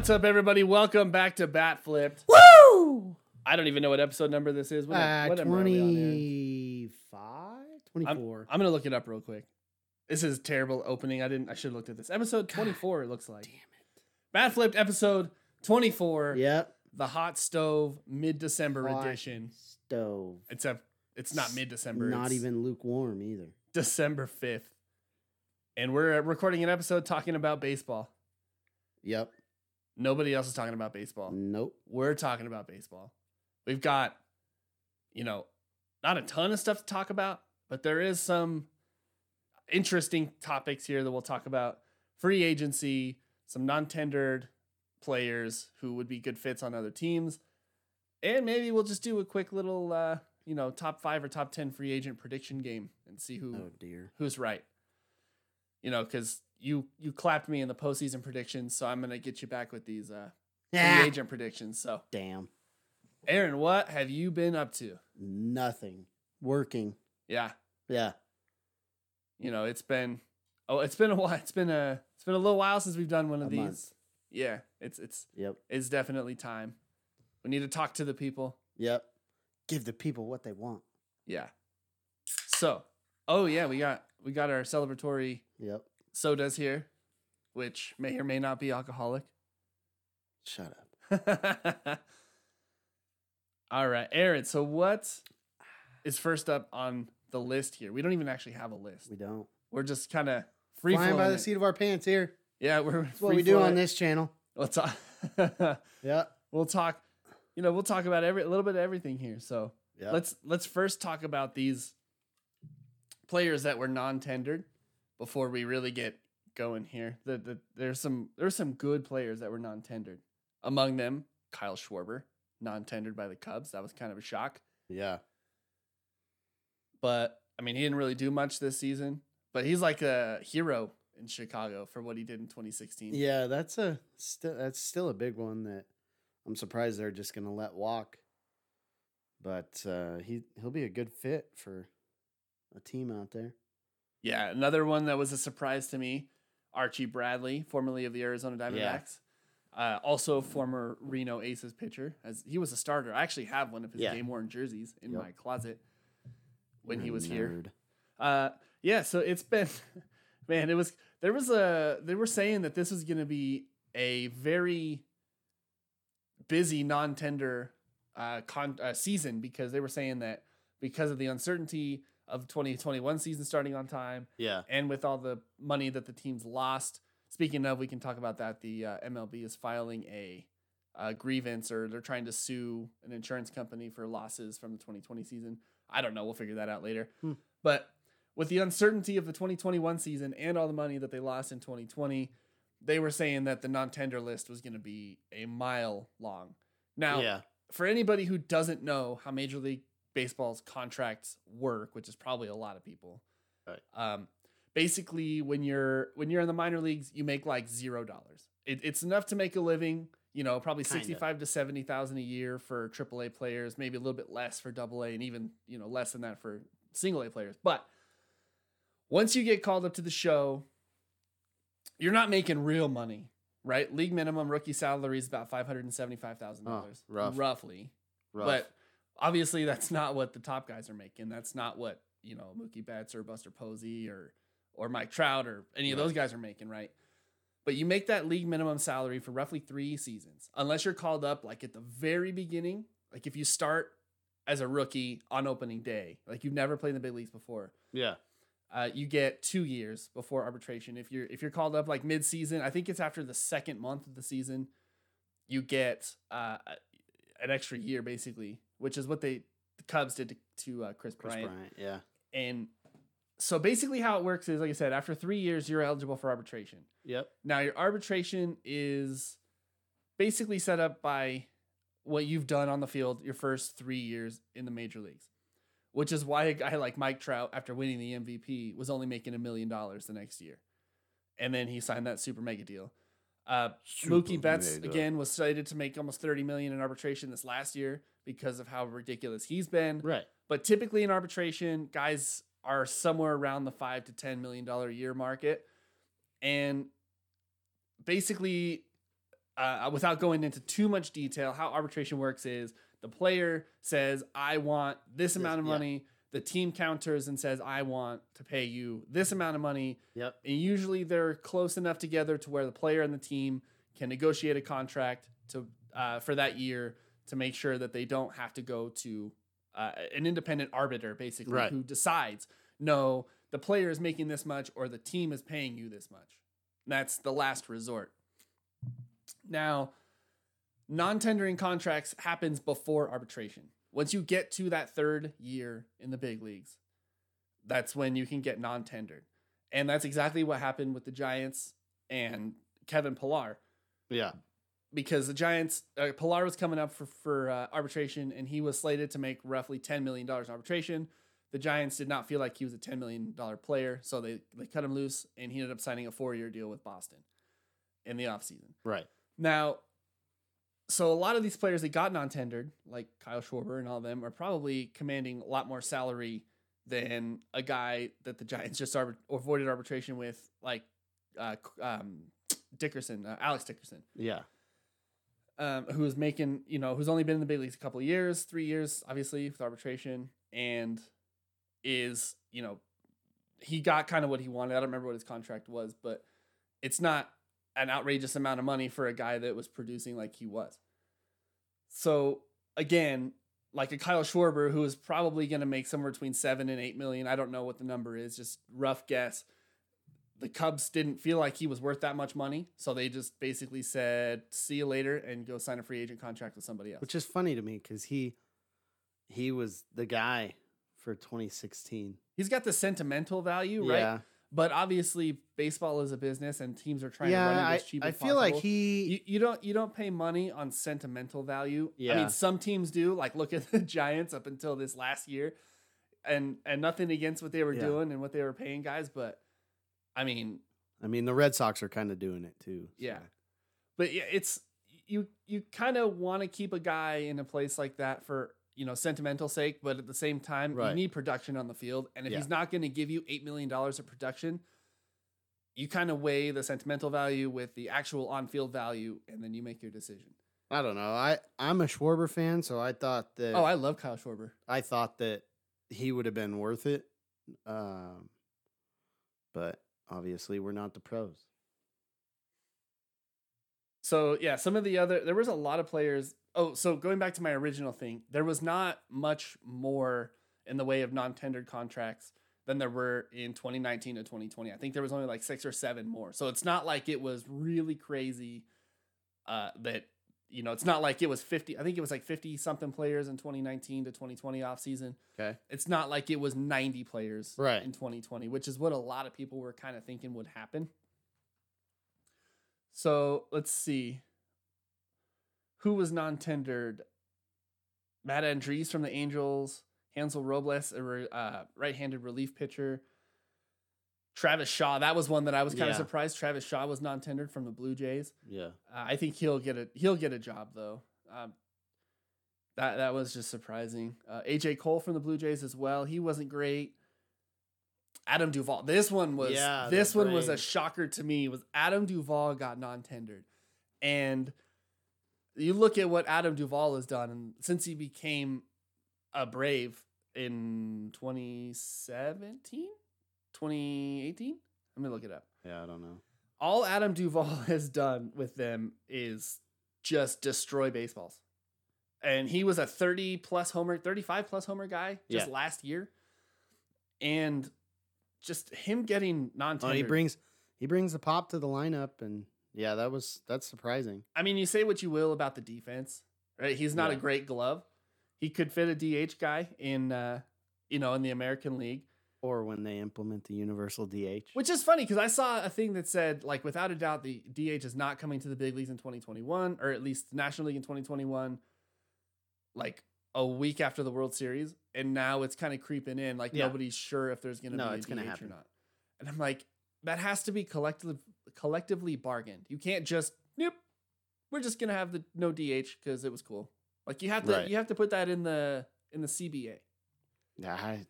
What's up, everybody? Welcome back to Bat Flipped. Woo! I don't even know what episode number this is. What, Uh, what number are we on here? 25? 24. I'm gonna look it up real quick. This is terrible opening. I didn't. I should have looked at this. Episode 24. it looks like. Damn it. Bat Flipped episode 24. Yep. The hot stove mid December edition. Stove. Except it's not mid December. Not it's even lukewarm either. December 5th. And we're recording an episode talking about baseball. Yep. Nobody else is talking about baseball. Nope. We're talking about baseball. We've got, you know, not a ton of stuff to talk about, but there is some interesting topics here that we'll talk about. Free agency, some non tendered players who would be good fits on other teams. And maybe we'll just do a quick little, uh, you know, top five or top 10 free agent prediction game and see who Oh dear. who's right. You know, because you you clapped me in the postseason predictions, so I'm gonna get you back with these uh, free Yeah. agent predictions. So, Damn. Aaron, what have you been up to? Nothing. Working. Yeah, Yeah. you know, it's been oh, it's been a while. It's been a it's been a little while since we've done one of A these. month. Yeah, it's it's Yep. it's definitely time. We need to talk to the people. Yep. Give the people what they want. Yeah. So, oh yeah, we got we got our celebratory Yep. Sodas here, which may or may not be alcoholic. Shut up. All right, Aaron. So what is first up on the list here? We don't even actually have a list. We don't. We're just kind of free Flying by the seat of our pants here. Yeah, we're That's what we do on this channel. We'll talk. Yep. we'll talk. You know, we'll talk about every a little bit of everything here. So Yep. let's let's first talk about these players that were non-tendered before we really get going here. The, the, there's some there's some good players that were non-tendered. Among them, Kyle Schwarber, non-tendered by the Cubs. That was kind of a shock. Yeah. But I mean, he didn't really do much this season. But he's like a hero in Chicago for what he did in 2016. Yeah, that's a still that's still a big one that I'm surprised they're just gonna let walk. But uh, he he'll be a good fit for a team out there. Yeah, another one that was a surprise to me, Archie Bradley, formerly of the Arizona Diamondbacks. Uh, also former Reno Aces pitcher, as he was a starter. I actually have one of his Yeah. game worn jerseys in Yep. my closet when You're he was here. Uh, yeah, so it's been, man, it was there was a they were saying that this was going to be a very busy non-tender uh, con- uh, season because they were saying that because of the uncertainty of 2021 season starting on time Yeah. and with all the money that the teams lost. Speaking of, we can talk about that. The uh, MLB is filing a uh, grievance, or they're trying to sue an insurance company for losses from the 2020 season. I don't know. We'll figure that out later. Hmm. But with the uncertainty of the 2021 season and all the money that they lost in 2020, they were saying that the non-tender list was going to be a mile long. Now, yeah. for anybody who doesn't know how Major League Baseball's contracts work, which is probably a lot of people, Right. um, basically when you're when you're in the minor leagues, you make like zero dollars. It, it's enough to make a living. You know, probably Kinda. sixty-five to seventy thousand a year for AAA players, maybe a little bit less for AA, and even you know less than that for single A players. But once you get called up to the show, you're not making real money, right? League minimum rookie salary is about five hundred and seventy-five thousand dollars, Oh, rough. roughly. Rough. But obviously, that's not what the top guys are making. That's not what you know Mookie Betts or Buster Posey or or Mike Trout or any of those guys are making, right? But you make that league minimum salary for roughly three seasons, unless you're called up like at the very beginning. Like if you start as a rookie on opening day, like you've never played in the big leagues before, yeah. uh, you get two years before arbitration. If you're if you're called up like mid season, I think it's after the second month of the season, you get uh, an extra year basically, which is what they the Cubs did to, to uh, Kris, Kris Bryant. Bryant. Yeah. And so basically, how it works is like I said, after three years, you're eligible for arbitration. Yep. Now your arbitration is basically set up by what you've done on the field your first three years in the major leagues, which is why a guy like Mike Trout, after winning the MVP, was only making a million dollars the next year, and then he signed that super mega deal. Uh, Mookie Betts again was slated to make almost thirty million in arbitration this last year because of how ridiculous he's been. Right. But typically in arbitration, guys are somewhere around the five to ten million dollar a year market, and basically, uh, without going into too much detail, how arbitration works is the player says, I want this amount of money. The team counters and says, I want to pay you this amount of money. Yep. And usually they're close enough together to where the player and the team can negotiate a contract to uh, for that year to make sure that they don't have to go to uh, an independent arbiter, basically, Right. who decides, no, the player is making this much or the team is paying you this much. That's the last resort. Now, non-tendering contracts happens before arbitration. Once you get to that third year in the big leagues, that's when you can get non-tendered. And that's exactly what happened with the Giants and Kevin Pillar Yeah. because the Giants uh, Pillar was coming up for for uh, arbitration and he was slated to make roughly 10 million dollars in arbitration. The Giants did not feel like he was a 10 million dollar player, so they they cut him loose and he ended up signing a 4-year deal with Boston in the offseason. Right. Now, so a lot of these players that got non-tendered, like Kyle Schwarber and all of them, are probably commanding a lot more salary than a guy that the Giants just arbit- avoided arbitration with, like uh, um, Dickerson, uh, Alex Dickerson Yeah. um, who's making, you know, who's only been in the big leagues a couple of years, three years, obviously, with arbitration, and is, you know, he got kind of what he wanted. I don't remember what his contract was, but it's not an outrageous amount of money for a guy that was producing like he was. So again, like a Kyle Schwarber, who is probably going to make somewhere between seven and eight million. I don't know what the number is, just rough guess. The Cubs didn't feel like he was worth that much money, so they just basically said, "See you later," and go sign a free agent contract with somebody else. Which is funny to me because he he was the guy for 2016. He's got the sentimental value, right? Yeah. But obviously, baseball is a business, and teams are trying to run Yeah. it I, as cheap I as feel like he. you, you don't you don't pay money on sentimental value. Yeah. I mean, some teams do. Like look at the Giants up until this last year, and and nothing against what they were Yeah. doing and what they were paying guys, but I mean, I mean, the Red Sox are kind of doing it too. so. yeah, but yeah, it's you you kind of want to keep a guy in a place like that for you know sentimental sake, but at the same time, you need production on the field, and if Yeah. he's not going to give you eight million dollars of production. You kind of weigh the sentimental value with the actual on-field value, and then you make your decision. I don't know. I I'm a Schwarber fan, so I thought that. Oh, I love Kyle Schwarber. I thought that he would have been worth it. Um, but obviously, we're not the pros. So yeah, some of the other there was a lot of players. Oh, so going back to my original thing, there was not much more in the way of non-tendered contracts than there were in 2019 to 2020. I think there was only like six or seven more. So it's not like it was really crazy. Uh, that you know, it's not like it was 50. I think it was like 50 something players in 2019 to 2020 off season. Okay. It's not like it was 90 players Right. in 2020, which is what a lot of people were kind of thinking would happen. So let's see. Who was non tendered? Matt Andriese from the Angels, Hansel Robles, a uh, right handed relief pitcher. Travis Shaw, that was one that I was kind of Yeah. surprised. Travis Shaw was non tendered from the Blue Jays. Yeah. Uh, I think he'll get a he'll get a job though. Um, that that was just surprising. Uh, AJ Cole from the Blue Jays as well. He wasn't great. Adam Duvall. This one was Yeah, this one was a shocker to me. Was Adam Duvall got non tendered, and you look at what Adam Duvall has done, and since he became a Brave in 2017, 2018. Let me look it up Yeah. I don't know. all Adam Duvall has done with them is just destroy baseballs. And he was a 30 plus homer, 35 plus homer guy just Yeah. last year. And just him getting non Oh, he brings he brings the pop to the lineup, and yeah, that was that's surprising. I mean, you say what you will about the defense, right? He's not a great glove. He could fit a DH guy in uh, you know, in the American League. Or when they implement the universal DH. Which is funny because I saw a thing that said, like, without a doubt, the DH is not coming to the big leagues in 2021, or at least the National League in 2021, like a week after the World Series. And now it's kind of creeping in. Like, Yeah. nobody's sure if there's going to No, be a it's gonna DH or not. And I'm like, that has to be collective, collectively bargained. You can't just, nope, we're just going to have the no DH because it was cool. Like, you have to, Right. you have to put that in the, in the CBA. Yeah, I,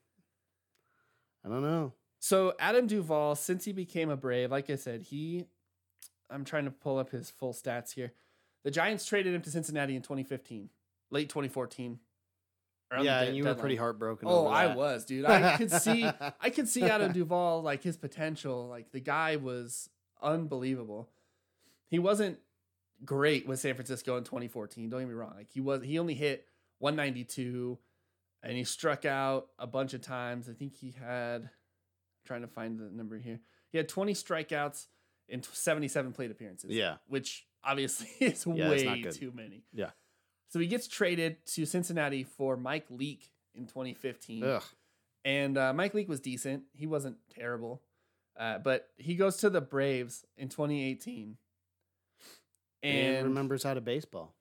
I don't know. So Adam Duvall, since he became a Brave, like I said, he I'm trying to pull up his full stats here. The Giants traded him to Cincinnati in 2015, late 2014. around yeah, de- and you were pretty heartbroken. Oh, over I was, dude. I could see, I could see Adam Duvall like his potential. Like the guy was unbelievable. He wasn't great with San Francisco in 2014. Don't get me wrong. Like he was, he only hit 192, and he struck out a bunch of times. I think he had, trying to find the number here. He had 20 strikeouts in 77 plate appearances. Yeah. which obviously is Yeah, way too many. Yeah. So he gets traded to Cincinnati for Mike Leake in 2015. Ugh. And uh, Mike Leake was decent. He wasn't terrible. Uh, but he goes to the Braves in 2018. And And remembers how to baseball.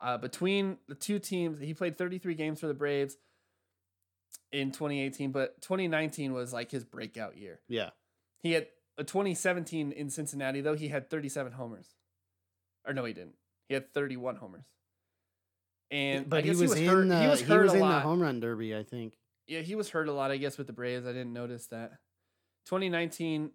uh, between the two teams, he played 33 games for the Braves in 2018, but 2019 was like his breakout year. Yeah. He had a 2017 in Cincinnati, though, he had 37 homers. Or no, he didn't. He had 31 homers. And but he guess was, in hurt. the he was he was in the home run derby, I think. Yeah, he was hurt a lot, I guess, with the Braves. I didn't notice that. 2019,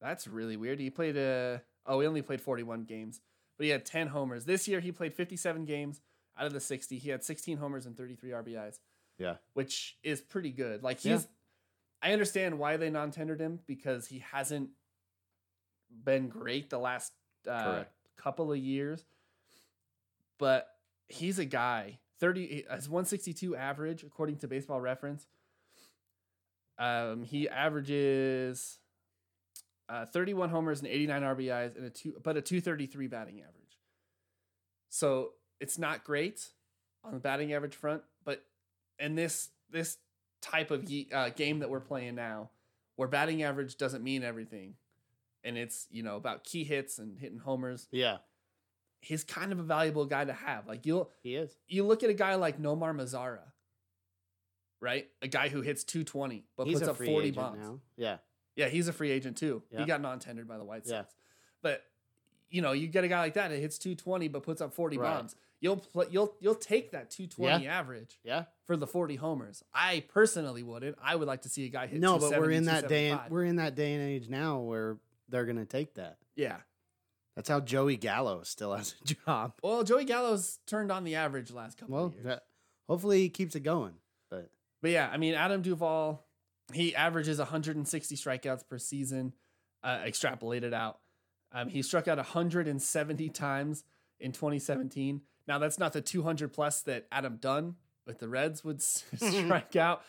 that's really weird. He played a oh, he only played 41 games, but he had 10 homers. This year he played 57 games out of the 60. He had 16 homers and 33 RBIs. Yeah. Which is pretty good. Like Yeah. he's I understand why they non-tendered him because he hasn't been great the last uh, couple of years. But he's a guy 30 as 162 average according to baseball reference um he averages uh 31 homers and 89 rbis and a two but a 233 batting average so it's not great on the batting average front but in this this type of ye- uh, game that we're playing now where batting average doesn't mean everything and it's you know about key hits and hitting homers Yeah. he's kind of a valuable guy to have like you'll He is. you look at a guy like Nomar Mazara, right? A guy who hits 220 but He's puts up 40 bombs. now. Yeah. Yeah, he's a free agent too. Yeah. He got non-tendered by the White Sox. Yeah. But you know, you get a guy like that that hits 220 but puts up 40 Right. bombs. You'll you'll you'll take that 220 average Yeah. for the 40 homers. I personally wouldn't. I would like to see a guy hit No, but we're in that day. And, we're in that day and age now where they're gonna take that. yeah. That's how Joey Gallo still has a job. Well, Joey Gallo's turned on the average last couple Well, of years. that, hopefully he keeps it going. But yeah, I mean, Adam Duvall, he averages 160 strikeouts per season, uh, extrapolated out. Um, he struck out 170 times in 2017. Now, that's not the 200 plus that Adam Dunn with the Reds would strike out,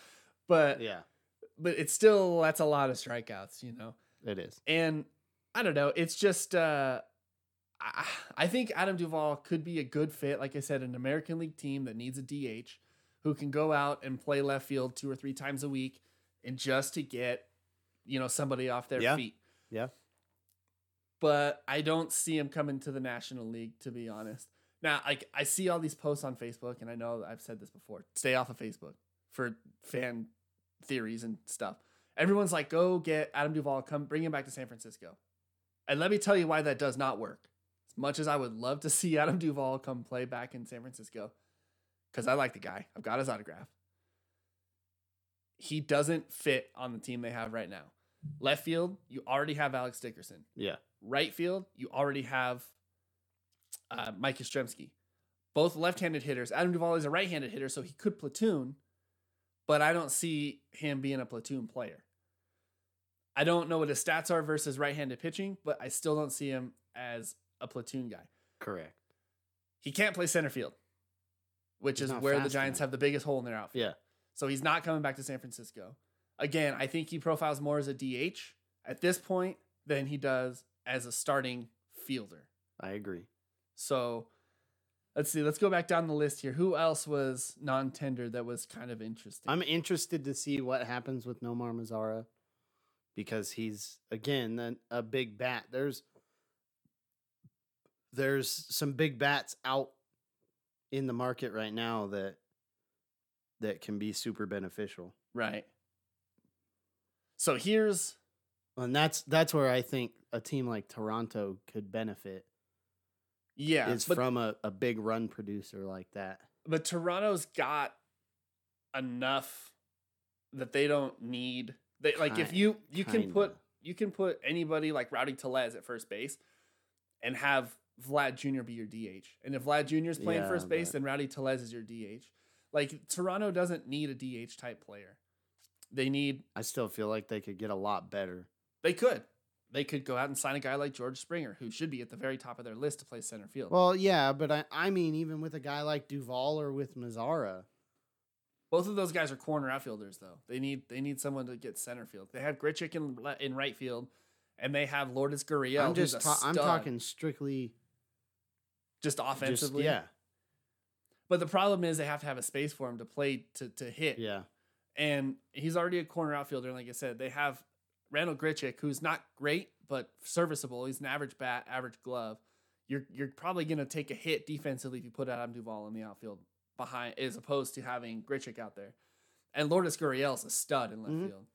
but yeah, but it's still that's a lot of strikeouts, you know. it is. And I don't know, it's just uh, I, I think Adam Duvall could be a good fit. Like I said, an American League team that needs a DH who can go out and play left field two or three times a week, and just to get you know somebody off their Yeah. feet. Yeah. But I don't see him coming to the National League, to be honest. Now, like I see all these posts on Facebook, and I know I've said this before. Stay off of Facebook for fan theories and stuff. Everyone's like, "Go get Adam Duvall, come bring him back to San Francisco." And let me tell you why that does not work. As much as I would love to see Adam Duvall come play back in San Francisco, because I like the guy, I've got his autograph. He doesn't fit on the team they have right now. Left field, you already have Alex Dickerson. Yeah, Right field, you already have uh, Mike Yastrzemski. Both left-handed hitters. Adam Duvall is a right-handed hitter, so he could platoon, but I don't see him being a platoon player. I don't know what his stats are versus right-handed pitching, but I still don't see him as a platoon guy. correct. He can't play center field, which He's is where the Giants enough. have the biggest hole in their outfield. Yeah, So he's not coming back to San Francisco. Again, I think he profiles more as a DH at this point than he does as a starting fielder. I agree. So let's see. Let's go back down the list here. Who else was non-tender that was kind of interesting? I'm interested to see what happens with Nomar Mazara because he's again a, a big bat. There's there's some big bats out in the market right now that that can be super beneficial. right. So here's And that's that's where I think a team like Toronto could benefit yeah, is but, from a, a big run producer like that. but Toronto's got enough that they don't need. They like if you you can put you can put anybody like Rowdy Tellez at first base and have Vlad Jr. be your DH. And if Vlad Jr. is playing Yeah, first base, but- then Rowdy Tellez is your DH. Like Toronto doesn't need a DH type player. They need I still feel like they could get a lot better. they could. They could go out and sign a guy like George Springer, who should be at the very top of their list to play center field. Well, yeah, but I, I mean, even with a guy like Duvall or with Mazara, Both of those guys are corner outfielders, though. They need they need someone to get center field. They have Grichuk in in right field, and they have Lourdes Gurriel. I'm just ta- I'm talking strictly just just offensively. yeah, But the problem is they have to have a space for him to play to to hit. yeah, and he's already a corner outfielder. And like I said, they have Randal Grichuk, who's not great but serviceable. He's an average bat, average glove. You're you're probably gonna take a hit defensively if you put Adam Duvall in the outfield behind, as opposed to having Grichuk out there. And Lourdes Gurriel's a stud in left Mhm. field,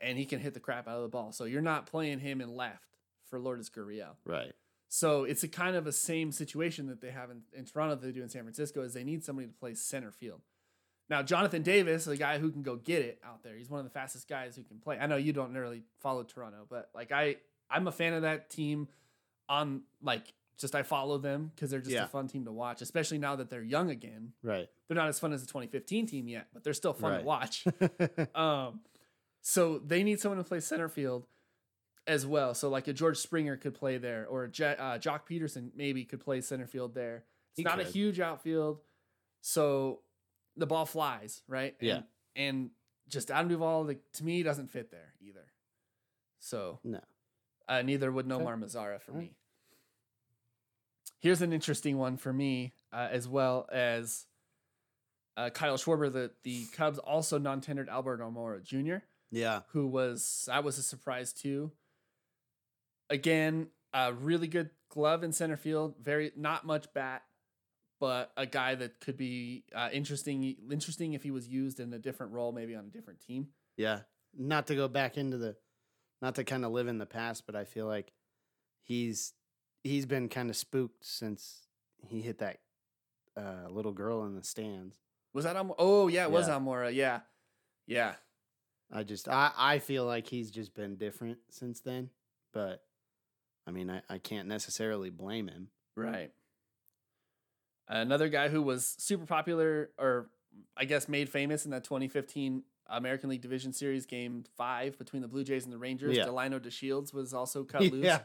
and he can hit the crap out of the ball. So you're not playing him in left for Lourdes Gurriel. right. So it's a kind of a same situation that they have in, in Toronto that they do in San Francisco is they need somebody to play center field. Now Jonathan Davis, the guy who can go get it out there, he's one of the fastest guys who can play. I know you don't really follow Toronto, but like I, I'm a fan of that team. On like just I follow them because they're just Yeah. a fun team to watch, especially now that they're young again. Right. They're not as fun as the 2015 team yet, but they're still fun Right. to watch. Um, so they need someone to play center field as well. So like a George Springer could play there, or a Je- uh, Joc Pederson maybe could play center field there. It's He not a huge outfield, so the ball flies right. Yeah. and, and just Adam Duvall, like, to me, doesn't fit there either. So no. uh, neither would Okay. Nomar Mazara for All right. me. Here's an interesting one for me, uh, as well as uh, Kyle Schwarber, the the Cubs also non-tendered Albert Almora Jr., Yeah. who was that was a surprise too. Again, a really good glove in center field. Very not much bat, but a guy that could be uh, interesting. Interesting if he was used in a different role, maybe on a different team. Yeah. Not to go back into the, not to kind of live in the past, but I feel like he's he's been kind of spooked since he hit that uh, little girl in the stands. Was that Almora? Oh yeah, it was Yeah. Almora. Yeah, yeah. I just I I feel like he's just been different since then, but I mean I, I can't necessarily blame him. Right. Another guy who was super popular, or I guess made famous in that 2015 American League Division Series Game Five between the Blue Jays and the Rangers. Yeah. Delino DeShields was also cut loose. yeah.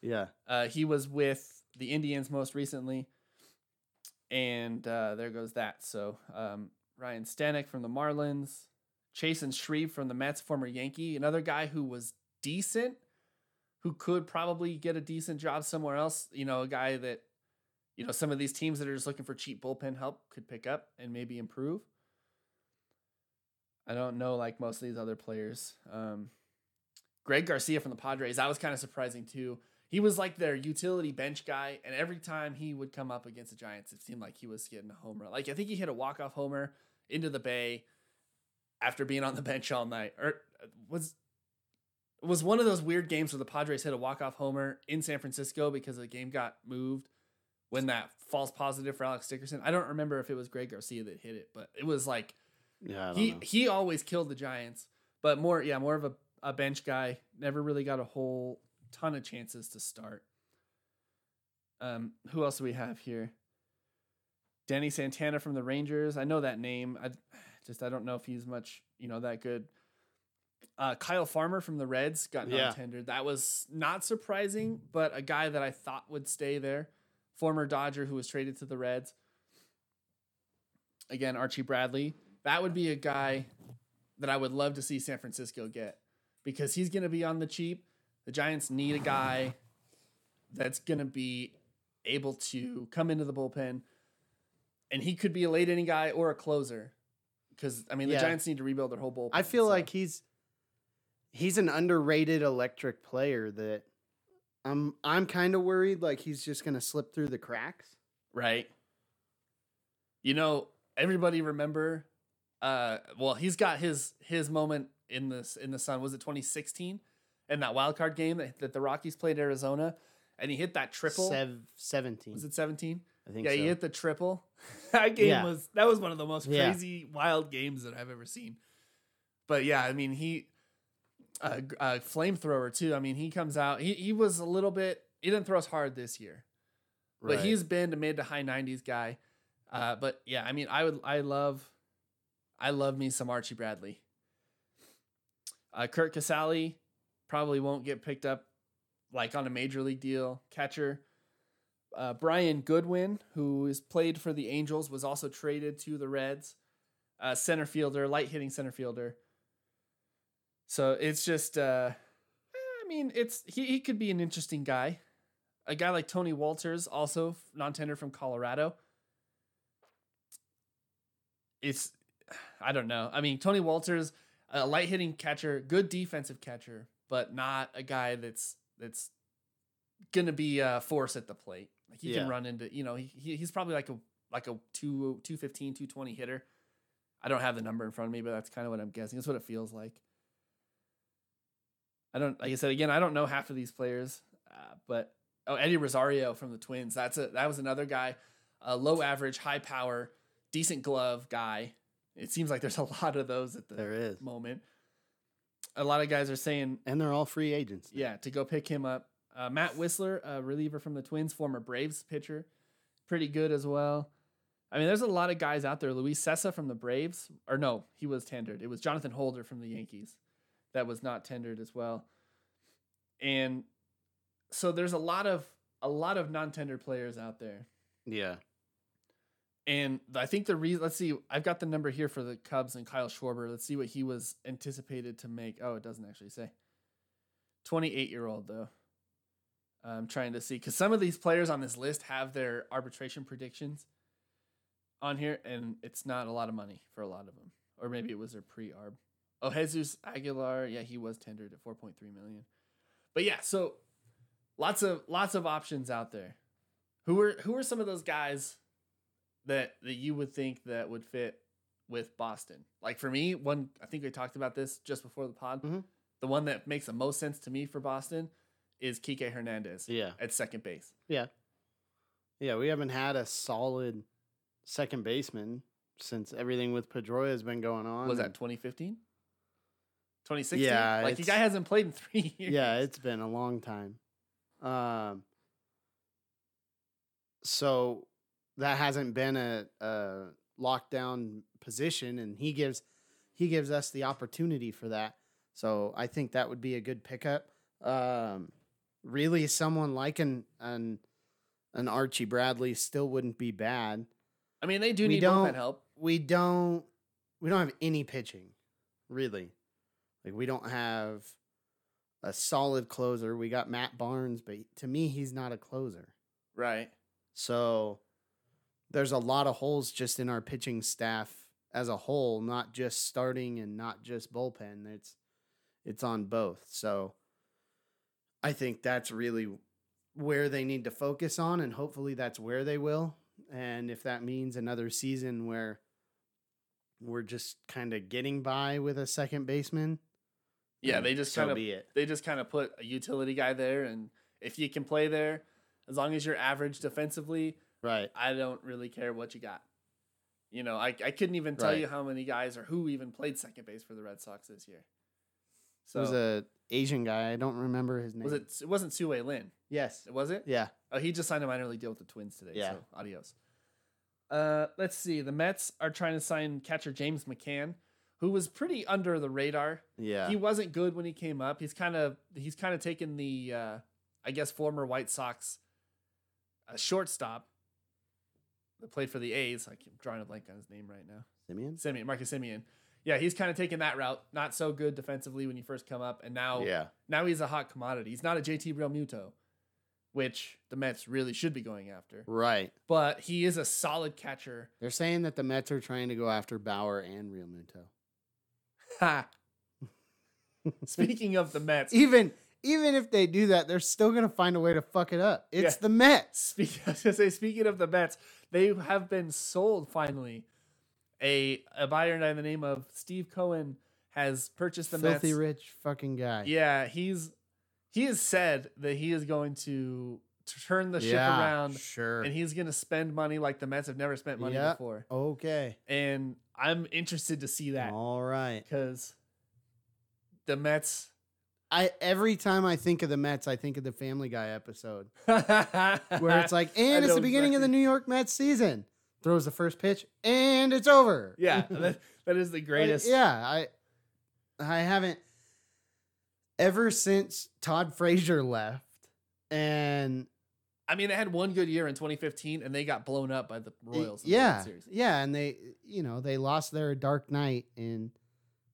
Yeah. Uh, he was with the Indians most recently, and uh, there goes that. So um, Ryan Stanek from the Marlins, Chasen Shreve from the Mets, former Yankee, another guy who was decent, who could probably get a decent job somewhere else. You know, a guy that you know some of these teams that are just looking for cheap bullpen help could pick up and maybe improve. I don't know like most of these other players. Um, Greg Garcia from the Padres, that was kind of surprising too. He was like their utility bench guy, and every time he would come up against the Giants, it seemed like he was getting a homer. Like I think he hit a walk off homer into the Bay after being on the bench all night, or uh, was was one of those weird games where the Padres hit a walk off homer in San Francisco because the game got moved when that false positive for Alex Dickerson. I don't remember if it was Greg Garcia that hit it, but it was like Yeah. He know. he always killed the Giants, but more yeah, more of a, a bench guy. Never really got a whole ton of chances to start. Um, who else do we have here? Danny Santana from the Rangers. I know that name. I just I don't know if he's much you know that good. Uh, Kyle Farmer from the Reds got Yeah. non-tendered. That was not surprising, but a guy that I thought would stay there. Former Dodger who was traded to the Reds. Again, Archie Bradley. That would be a guy that I would love to see San Francisco get because he's going to be on the cheap. The Giants need a guy that's going to be able to come into the bullpen, and he could be a late inning guy or a closer. Because I mean, the Yeah. Giants need to rebuild their whole bullpen. I feel so- like he's he's an underrated electric player that I'm I'm kind of worried like he's just gonna slip through the cracks. right. You know, everybody remember. Uh, well, he's got his his moment in this in the sun. Was it 2016 in that wild card game that, that the Rockies played Arizona, and he hit that triple? Sev- Seventeen, Was it 17? I think. Yeah, so. he hit the triple. that game Yeah. was that was one of the most Yeah. crazy wild games that I've ever seen. But yeah, I mean he a uh, flamethrower too. I mean he comes out. He he was a little bit. He didn't throw us hard this year. but Right. he's been a mid to high 90s guy. Uh, but yeah, I mean, I would, I love, I love me some Archie Bradley. Uh, Curt Casali probably won't get picked up like on a major league deal. Catcher uh, Brian Goodwin, who is played for the Angels, was also traded to the Reds. Uh, center fielder, light hitting center fielder. So it's just, uh, I mean, it's he, he could be an interesting guy. A guy like Tony Wolters, also non tender from Colorado. It's, I don't know. I mean, Tony Wolters, a light hitting catcher, good defensive catcher, but not a guy that's that's gonna be a force at the plate. Like he Yeah. can run into, you know, he, he he's probably like a like a two 215, 220 hitter. I don't have the number in front of me, but that's kind of what I'm guessing. That's what it feels like. I don't, like I said again, I don't know half of these players, uh, but oh, Eddie Rosario from the Twins. That's a that was another guy, a low average, high power, decent glove guy. It seems like there's a lot of those at the There is. moment. A lot of guys are saying, And they're all free agents. now. yeah, to go pick him up. Uh, Matt Wisler, a reliever from the Twins, former Braves pitcher, pretty good as well. I mean, there's a lot of guys out there. Luis Cessa from the Braves, or no, he was tendered. It was Jonathan Holder from the Yankees that was not tendered as well. And so there's a lot of a lot of non-tender players out there. Yeah. And I think the reason, let's see, I've got the number here for the Cubs and Kyle Schwarber. Let's see what he was anticipated to make. Oh, it doesn't actually say. 28 year old, though. I'm trying to see because some of these players on this list have their arbitration predictions on here, and it's not a lot of money for a lot of them. Or maybe it was their pre arb. Oh, Jesus Aguilar. Yeah, he was tendered at 4.3 million. But yeah, so lots of lots of options out there. Who are who are some of those guys that that you would think that would fit with Boston? Like for me, one I think we talked about this just before the pod. Mhm. The one that makes the most sense to me for Boston is Kike Hernandez Yeah. at second base. Yeah. Yeah. We haven't had a solid second baseman since everything with Pedroia has been going on. Was that 2015? 2016? Yeah, Like the guy hasn't played in three years. Yeah, it's been a long time. Um, so that hasn't been a, a lockdown position, and he gives he gives us the opportunity for that. So I think that would be a good pickup. Um, really, someone like an an an Archie Bradley still wouldn't be bad. I mean, they do We need bullpen help. We don't we don't have any pitching, really. Like we don't have a solid closer. We got Matt Barnes, but to me, he's not a closer. Right. So there's a lot of holes just in our pitching staff as a whole, not just starting and not just bullpen. It's it's on both. So I think that's really where they need to focus on and hopefully that's where they will. And if that means another season where we're just kind of getting by with a second baseman, Yeah, they just so kind of be it. they just kind of put a utility guy there, and if you can play there, as long as you're average defensively, Right. I don't really care what you got. You know, I, I couldn't even tell Right. you how many guys or who even played second base for the Red Sox this year. So It was a Asian guy. I don't remember his name. was it? It wasn't Sue Lin, Yes. was it? Yeah. Oh, he just signed a minor league deal with the Twins today. Yeah. So adios. Uh, let's see. The Mets are trying to sign catcher James McCann, who was pretty under the radar. Yeah. He wasn't good when he came up. He's kind of he's kind of taken the uh, I guess former White Sox uh, shortstop that played for the A's. I keep drawing a blank on his name right now. Semien? Semien, Marcus Semien. Yeah, he's kind of taken that route. Not so good defensively when you first come up, and now Yeah. now he's a hot commodity. He's not a JT Realmuto, which the Mets really should be going after. Right. But he is a solid catcher. They're saying that the Mets are trying to go after Bauer and Realmuto. Ha. Speaking of the Mets, Even even if they do that, they're still gonna find a way to fuck it up. It's Yeah. the Mets. Speak, I was gonna say, speaking of the Mets, they have been sold finally. A a buyer by the name of Steve Cohen has purchased the Filthy Mets. rich fucking guy. Yeah, he's he has said that he is going to, to turn the ship around Sure. and he's going to spend money like the Mets have never spent money Yeah. before. okay. And I'm interested to see that All right. because the Mets I every time I think of the Mets, I think of the Family Guy episode Where it's like, and it's the beginning of the. New York Mets season. Throws the first pitch, and it's over. yeah, that, that is the greatest. yeah, I I haven't ever since Todd Frazier left, and I mean, they had one good year in 2015, and they got blown up by the Royals. in the yeah, Series. yeah, and they you know they lost their Dark Knight in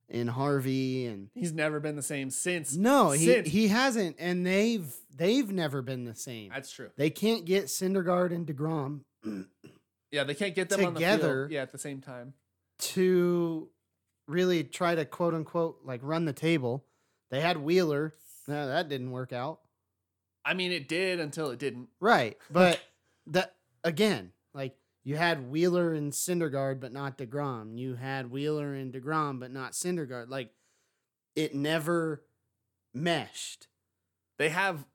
in Harvey and He's never been the same since. no, he since. he hasn't, and they've they've never been the same. That's true. They can't get Syndergaard and Degrom Yeah, they can't get them on the Together. field. Yeah, at the same time. to really try to quote unquote like run the table. They had Wheeler, no, that didn't work out. I mean, it did until it didn't. Right. But that again, like you had Wheeler and Syndergaard, but not DeGrom. You had Wheeler and DeGrom, but not Syndergaard. Like it never meshed. They have.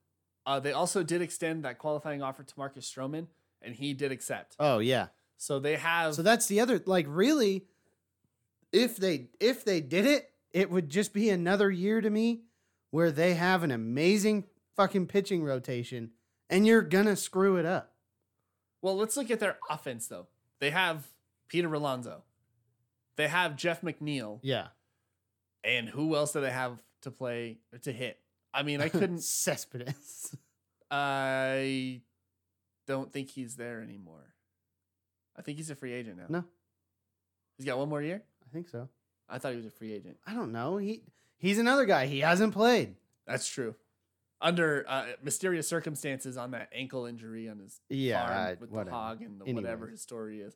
Uh, they also did extend that qualifying offer to Marcus Stroman, and he did accept. Oh yeah. So they have. So that's the other like really if they if they did it, it would just be another year to me where they have an amazing fucking pitching rotation and you're gonna screw it up. well, let's look at their offense though. They have Peter Alonso. They have Jeff McNeil, Yeah. and who else do they have to play or to hit? I mean, I couldn't. Cespedes. I don't think he's there anymore. I think he's a free agent now. No, He's got one more year. I think so. I thought he was a free agent. I don't know. He he's another guy. He hasn't played. That's true. Under uh, mysterious circumstances on that ankle injury on his Yeah, farm I- with whatever. the hog and the, whatever his story is.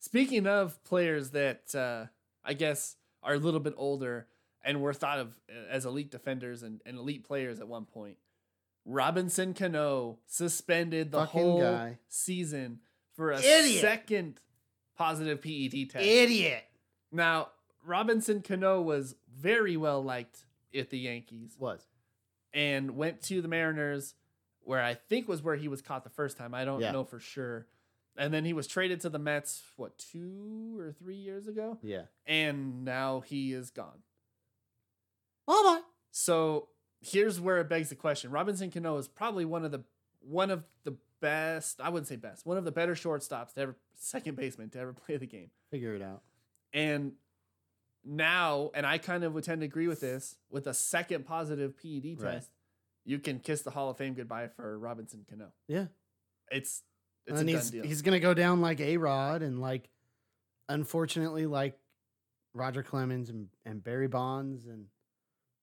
Speaking of players that uh, I guess are a little bit older and were thought of uh, as elite defenders and, and elite players at one point, Robinson Cano suspended the Fucking whole guy. season for a Idiot. second positive PED test. Idiot. Now, Robinson Cano was very well liked at the Yankees Was. And went to the Mariners, where I think was where he was caught the first time. I don't Yeah. know for sure. And then he was traded to the Mets, what, two or three years ago? Yeah. And now he is gone. Bye bye. So here's where it begs the question. Robinson Cano is probably one of the one of the best, I wouldn't say best, one of the better shortstops to ever second baseman to ever play the game. Figure it out. And now, and I kind of would tend to agree with this, with a second positive PED Right. test, you can kiss the Hall of Fame goodbye for Robinson Cano. Yeah. It's it's and a he's done deal. he's gonna go down like A Rod and like unfortunately like Roger Clemens and, and Barry Bonds and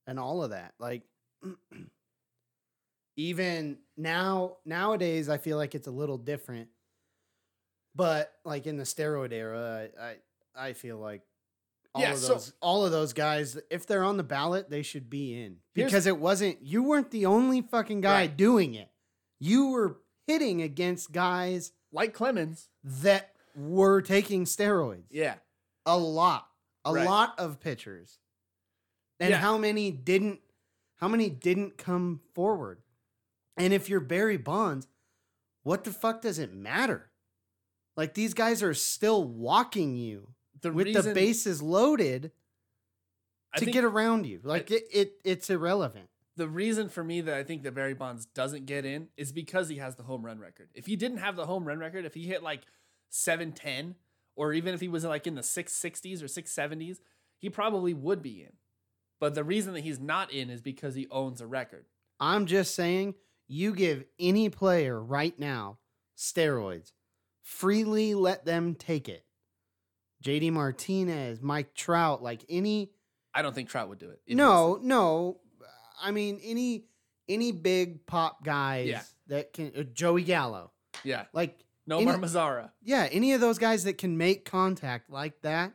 and all of that. Like even now nowadays I feel like it's a little different. But like in the steroid era, I I, I feel like all Yeah, of so- those all of those guys, if they're on the ballot, they should be in. Because it wasn't you weren't the only fucking guy Right. doing it. You were hitting against guys like Clemens. that were taking steroids. Yeah. A lot. A Right. lot of pitchers. And Yeah. how many didn't how many didn't come forward? And if you're Barry Bonds, what the fuck does it matter? Like these guys are still walking you The with reason the bases loaded I to get around you. Like it, it it's irrelevant. the reason for me that I think that Barry Bonds doesn't get in is because he has the home run record. If he didn't have the home run record, if he hit like 710 or even if he was like in the 660s or 670s, he probably would be in. But the reason that he's not in is because he owns a record. I'm just saying, you give any player right now steroids, freely let them take it. JD Martinez, Mike Trout, like any I don't think Trout would do it. if no, no. I mean any any big pop guys Yeah. that can uh, Joey Gallo. Yeah. Like No Any- Mazara. yeah, any of those guys that can make contact like that,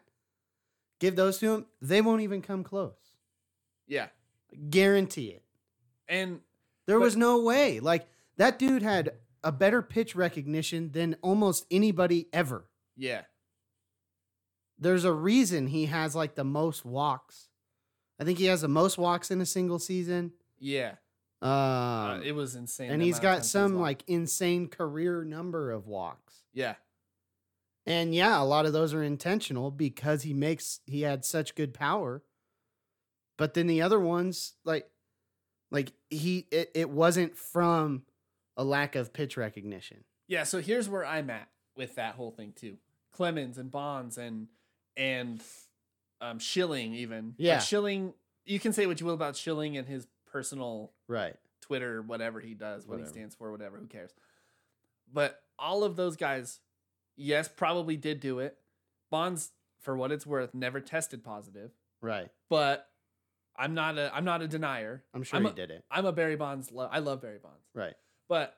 give those to them, they won't even come close. Yeah. Guarantee it. And There But- was no way. Like that dude had a better pitch recognition than almost anybody ever. yeah. There's a reason he has like the most walks. I think he has the most walks in a single season. Yeah. Um, Uh, it was insane. and he's got some like insane career number of walks. Yeah. And yeah, a lot of those are intentional because he makes he had such good power. But then the other ones, like Like he, it, it wasn't from a lack of pitch recognition. Yeah, so here's where I'm at with that whole thing too. Clemens and Bonds and and um Schilling even. Like, Yeah. Schilling you can say what you will about Schilling and his personal Right. Twitter, whatever he does, what Whatever. he stands for, whatever, who cares. But all of those guys, yes, probably did do it. Bonds, for what it's worth, never tested positive. Right. But I'm not a I'm not a denier. I'm sure I'm he a- did it. I'm a Barry Bonds. Lo- I love Barry Bonds. Right. But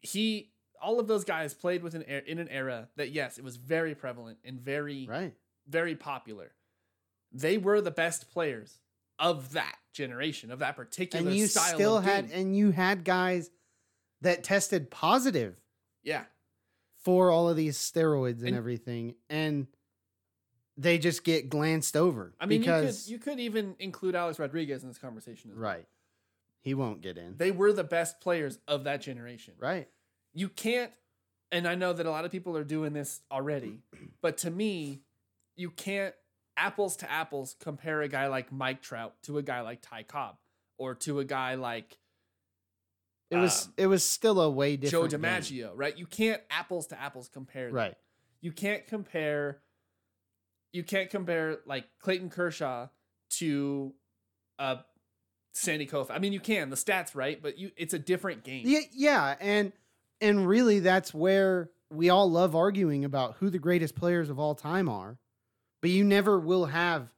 he, all of those guys played with an er- in an era that yes, it was very prevalent and very Right. very popular. They were the best players of that generation of that particular And you style. still had, and you had guys that tested positive yeah, for all of these steroids and, And- everything, and they just get glanced over. I mean, because you could you could even include Alex Rodriguez in this conversation as well. right, he won't get in. They were the best players of that generation. right. You can't and i know that a lot of people are doing this already but to me you can't apples to apples compare a guy like mike trout to a guy like ty cobb or to a guy like It was um, it was still a way joe different. game. dimaggio right you can't apples to apples compare them. Right. you can't compare you can't compare like clayton kershaw to uh sandy Koufax. i mean you can the stats right but you it's a different game Yeah, yeah, and and really that's where we all love arguing about who the greatest players of all time are, but you never will have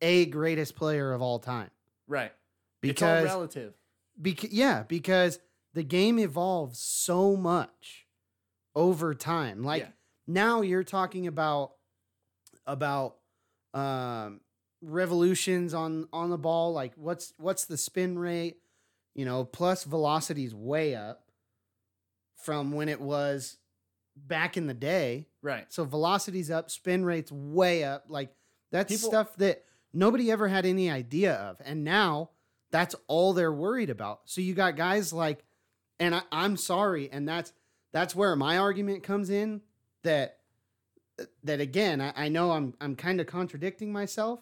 a greatest player of all time. Right. It's all because relative. Because yeah, because the game evolves so much over time. Like Yeah. now you're talking about about um revolutions on on the ball, like what's what's the spin rate, you know, plus velocity's way up from when it was back in the day. right So velocity's up, spin rate's way up. Like that's People- stuff that nobody ever had any idea of. And now that's all they're worried about. So you got guys like, and I, I'm sorry, and that's that's where my argument comes in that that again, I, I know I'm I'm kind of contradicting myself,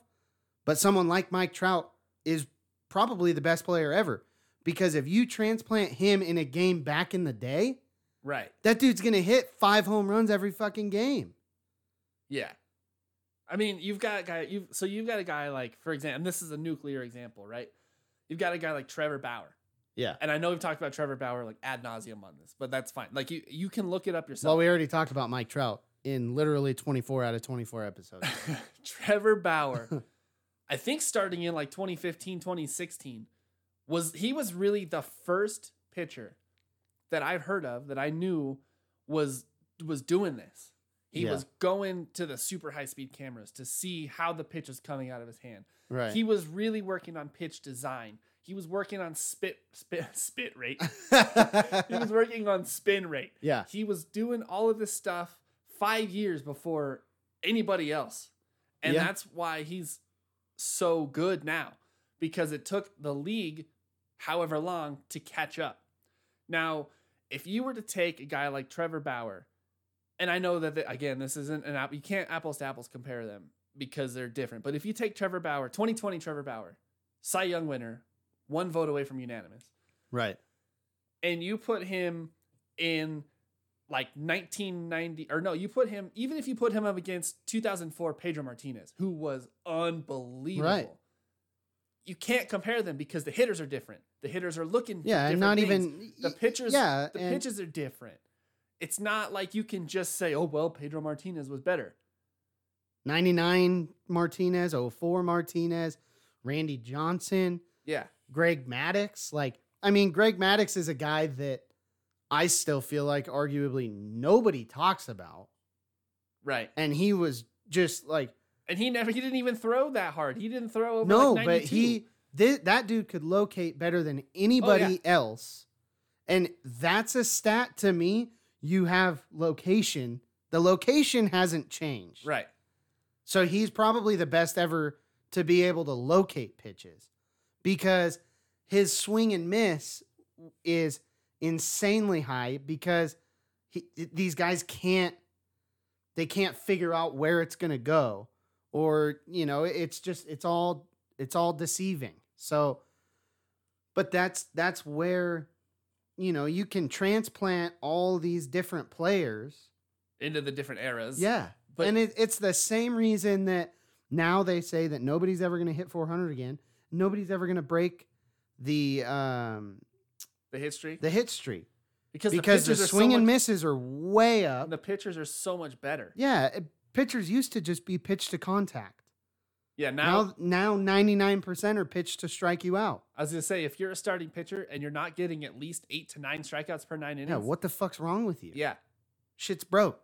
but someone like Mike Trout is probably the best player ever. Because if you transplant him in a game back in the day, right that dude's gonna hit five home runs every fucking game. Yeah. I mean, you've got a guy you've, so you've got a guy like, for example, and this is a nuclear example, right? You've got a guy like Trevor Bauer. Yeah. And I know we've talked about Trevor Bauer like ad nauseum on this, but that's fine. Like you you can look it up yourself. Well, we already talked about Mike Trout in literally 24 out of 24 episodes. Trevor Bauer, I think starting in like 2015, 2016, was he was really the first pitcher that I've heard of that I knew was was doing this. He Yeah. was going to the super high speed cameras to see how the pitch is coming out of his hand. right. He was really working on pitch design. He was working on spit spit spit rate. he was working on spin rate. yeah. He was doing all of this stuff five years before anybody else. And Yeah. that's why he's so good now because it took the league however long to catch up. Now, if you were to take a guy like Trevor Bauer, and I know that, the- again, this isn't an app, you can't apples to apples compare them because they're different. But if you take Trevor Bauer, 2020 Trevor Bauer, Cy Young winner, one vote away from unanimous, Right. and you put him in like 1990 or no you put him even if you put him up against 2004 pedro martinez who was unbelievable Right. You can't compare them because the hitters are different the hitters are looking Yeah, and not things. even the pitchers Yeah, the pitches are different it's not like you can just say oh well pedro martinez was better 99 Martinez, 04 Martinez, Randy Johnson, yeah Greg Maddux. Like, I mean, Greg Maddux is a guy that I still feel like arguably nobody talks about. right And he was just like, and he never he didn't even throw that hard he didn't throw over no, like but he, thi- that dude could locate better than anybody else. And that's a stat to me. You have location. The location hasn't changed. right So he's probably the best ever to be able to locate pitches because his swing and miss is insanely high because he, these guys can't they can't figure out where it's going to go or you know it's just it's all it's all deceiving. So But that's that's where you know, you can transplant all these different players. into the different eras. Yeah. But- and it, it's the same reason that now they say that nobody's ever going to hit 400 again. Nobody's ever going to break the um the hit streak the hit streak because because the, are swing so and much, misses are way up. the pitchers are so much better. Yeah, pitchers used to just be pitch to contact. Yeah, now, Now now 99% are pitched to strike you out. I was gonna say if you're a starting pitcher and you're not getting at least eight to nine strikeouts per nine innings, Yeah, what the fuck's wrong with you? Yeah, Shit's broke.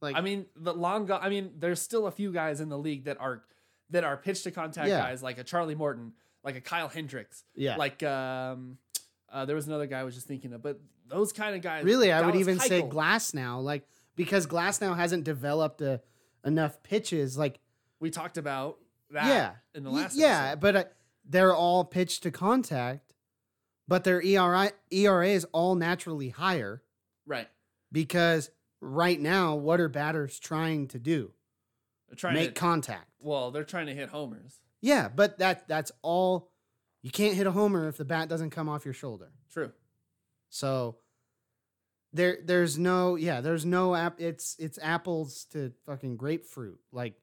Like I mean the long. Go- I mean, there's still a few guys in the league that are that are pitch to contact Yeah. guys, like a Charlie Morton, like a Kyle Hendricks, yeah. like um, uh, there was another guy I was just thinking of, but those kind of guys. Really, I would even say Glasnow, like because Glasnow hasn't developed a, enough pitches. Like, We talked about that. yeah, in the last. yeah, episode. but uh, they're all pitched to contact, but their E ERA ERA is all naturally higher right. because right now, what are batters trying to do? They're trying Make to. contact. well, they're trying to hit homers. Yeah, but that that's all. You can't hit a homer if the bat doesn't come off your shoulder. True. So there there's no yeah, there's no app it's it's apples to fucking grapefruit. Like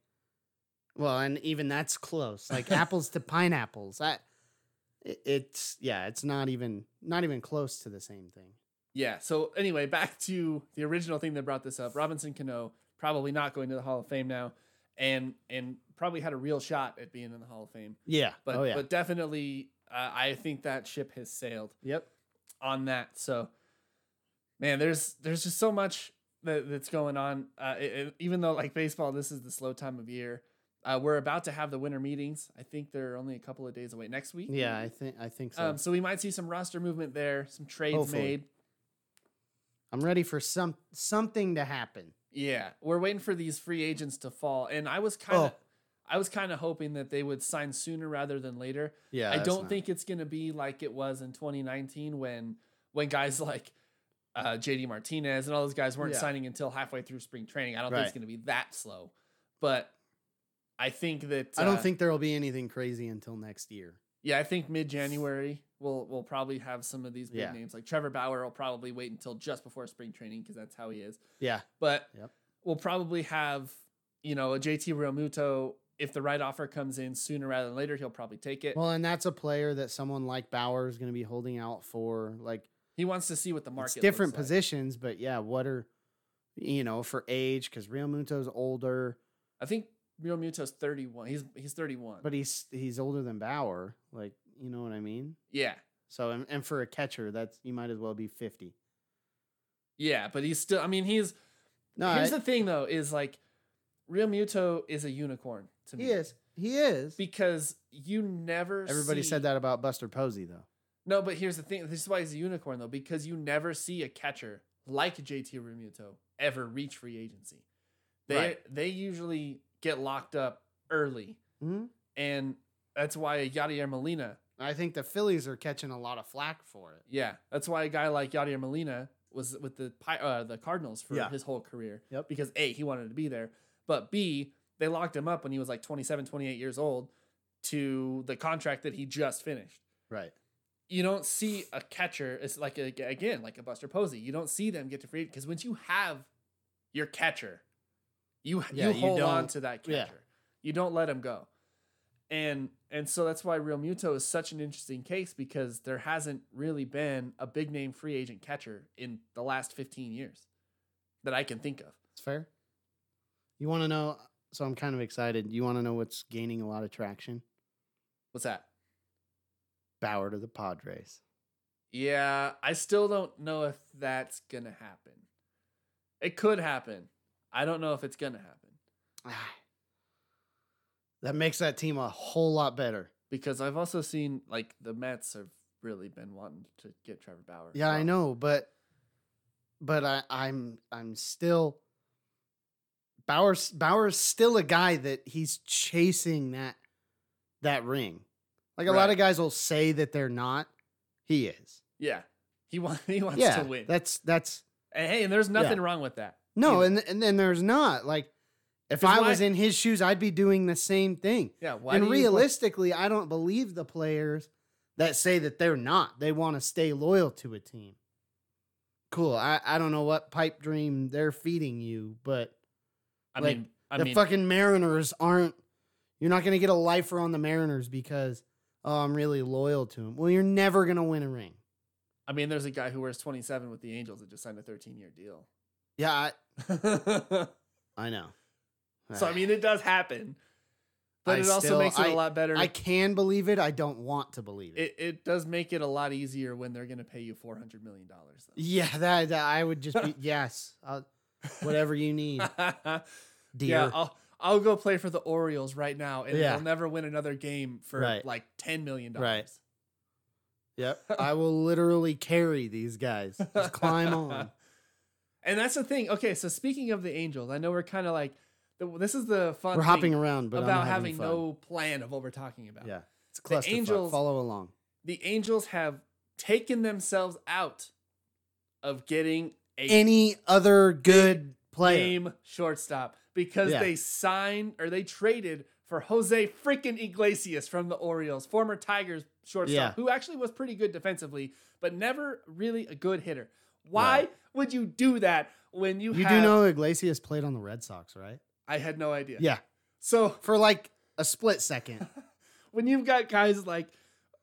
well, and even that's close. Like apples to pineapples. That it, it's yeah, it's not even not even close to the same thing. Yeah. So anyway, back to the original thing that brought this up. Robinson Cano probably not going to the Hall of Fame now, and and probably had a real shot at being in the Hall of Fame. Yeah. But oh yeah. but definitely, uh, I think that ship has sailed yep. on that. So, man, there's there's just so much that, that's going on. Uh, it, it- even though like baseball, this is the slow time of year. Uh, we're about to have the winter meetings. I think they're only a couple of days away next week. Yeah, I think I think so. Um, so we might see some roster movement there, some trades Hopefully. made. I'm ready for some something to happen. Yeah, we're waiting for these free agents to fall, and I was kind of, Oh. I was kind of hoping that they would sign sooner rather than later. Yeah. I don't think it's gonna be like it was in 2019 when when guys like uh, JD Martinez and all those guys weren't Yeah. signing until halfway through spring training. I don't think it's gonna be that slow, but I think that I don't uh, think there'll be anything crazy until next year. Yeah, I think mid January we'll we'll probably have some of these big Yeah. names like Trevor Bauer will probably wait until just before spring training because that's how he is. Yeah. But Yep. we'll probably have, you know, a JT Realmuto. If the right offer comes in sooner rather than later, he'll probably take it. Well, and that's a player that someone like Bauer is going to be holding out for. Like he wants to see what the market. it's different looks like. positions, but yeah, what are you know for age? Because Realmuto's older, I think Realmuto's thirty one. He's he's thirty one. but he's he's older than Bauer. Like you know what I mean? yeah, So and, and for a catcher, that's you might as well be fifty. yeah, but he's still. I mean, he's. No, here's I- the thing though: is like, Real Muto is a unicorn to me. he is. He is. because you never. Everybody see- said that about Buster Posey, though. No, but here's the thing. This is why he's a unicorn, though, because you never see a catcher like JT Realmuto ever reach free agency. They Right. they usually get locked up early, Mhm. and that's why Yadier Molina. I think the Phillies are catching a lot of flack for it. Yeah, that's why a guy like Yadier Molina was with the uh, the Cardinals for Yeah. his whole career. Yep. Because a he wanted to be there, but b they locked him up when he was like 27, 28 years old to the contract that he just finished. Right. You don't see a catcher. It's like a, again like a Buster Posey. You don't see them get to free because once you have your catcher, you Yeah, you you hold on to that yeah. catcher. You don't let him go. And and so that's why Realmuto is such an interesting case because there hasn't really been a big name free agent catcher in the last 15 years that I can think of. It's fair. You want to know? So I'm kind of excited. You want to know what's gaining a lot of traction? What's that? Bauer to the Padres. Yeah, I still don't know if that's gonna happen. It could happen. I don't know if it's gonna happen. That makes that team a whole lot better. because I've also seen like the Mets have really been wanting to get Trevor Bauer. Yeah, I know, but but I, I'm I'm still Bauer's Bauer's still a guy that he's chasing that that ring. Like a lot of guys will say that they're not. He is. Yeah, he wants he wants yeah, to win. that's that's and hey, and there's nothing wrong with that. no, either. and and then there's not like. if I why- was in his shoes, I'd be doing the same thing. yeah, why and do you want- realistically, I don't believe the players that say that they're not. They want to stay loyal to a team. Cool. I, I don't know what pipe dream they're feeding you, but I Like, mean, I the mean, fucking Mariners aren't. You're not going to get a lifer on the Mariners because oh, I'm really loyal to him. Well, you're never going to win a ring. I mean, there's a guy who wears 27 with the Angels that just signed a 13 year deal. Yeah, I, I know. So, I mean, it does happen, but I it also still- makes it a I- lot better. I can believe it. I don't want to believe it. it, it does make it a lot easier when they're going to pay you 400 million dollars. yeah, that, that I would just be yes, I'll, whatever you need, dear. yeah, I'll I'll go play for the Orioles right now, and Yeah. they'll never win another game for Right. like ten million dollars. Right. Yep. I will literally carry these guys. Just climb on. And that's the thing. Okay, so speaking of the Angels, I know we're kind of like this is the fun We're thing hopping around, but about having fun. no plan of what we're talking about. Yeah, it's a clusterfuck. Angels- Follow along. The Angels have taken themselves out of getting a Any other good player? game shortstop because Yeah. they signed or they traded for Jose freaking Iglesias from the Orioles, former Tigers shortstop, Yeah. who actually was pretty good defensively, but never really a good hitter. Why Right. would you do that when you You have, do know Iglesias played on the Red Sox, right? I had no idea. Yeah, So for like a split second. when you've got guys like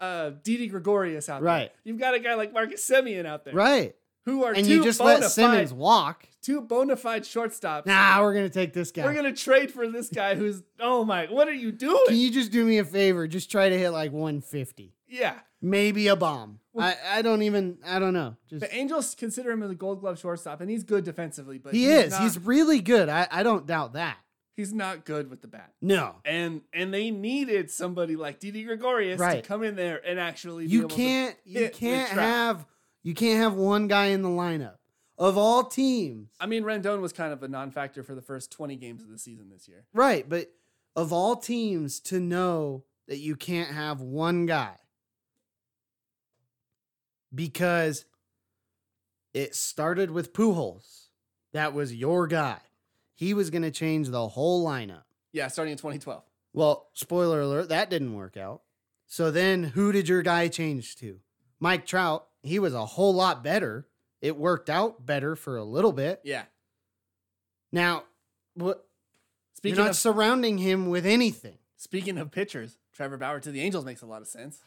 uh Didi Gregorius out Right. there, you've got a guy like Marcus Semien out there, right. Who are And two you just bona let Simmons fide, walk. two bona fide shortstops. Nah, we're gonna take this guy. We're gonna trade for this guy who's oh my, what are you doing? Can you just do me a favor? Just try to hit like 150. yeah. Maybe a bomb. I, I don't even I don't know. Just The Angels consider him as a gold glove shortstop, and he's good defensively, but he he's is. Not, He's really good. I, I don't doubt that. he's not good with the bat. No. And and they needed somebody like Didi Gregorius to come in there and actually You can't you can't have you can't have one guy in the lineup. Of all teams. I mean, Rendon was kind of a non-factor for the first twenty games of the season this year. Right, but of all teams to know that you can't have one guy because it started with Pujols. That was your guy. He was going to change the whole lineup. Yeah, starting in 2012. Well, spoiler alert, that didn't work out. So then who did your guy change to? Mike Trout. He was a whole lot better. It worked out better for a little bit. Yeah. Now, what Speaking you're not of surrounding him with anything. speaking of pitchers, Trevor Bauer to the Angels makes a lot of sense.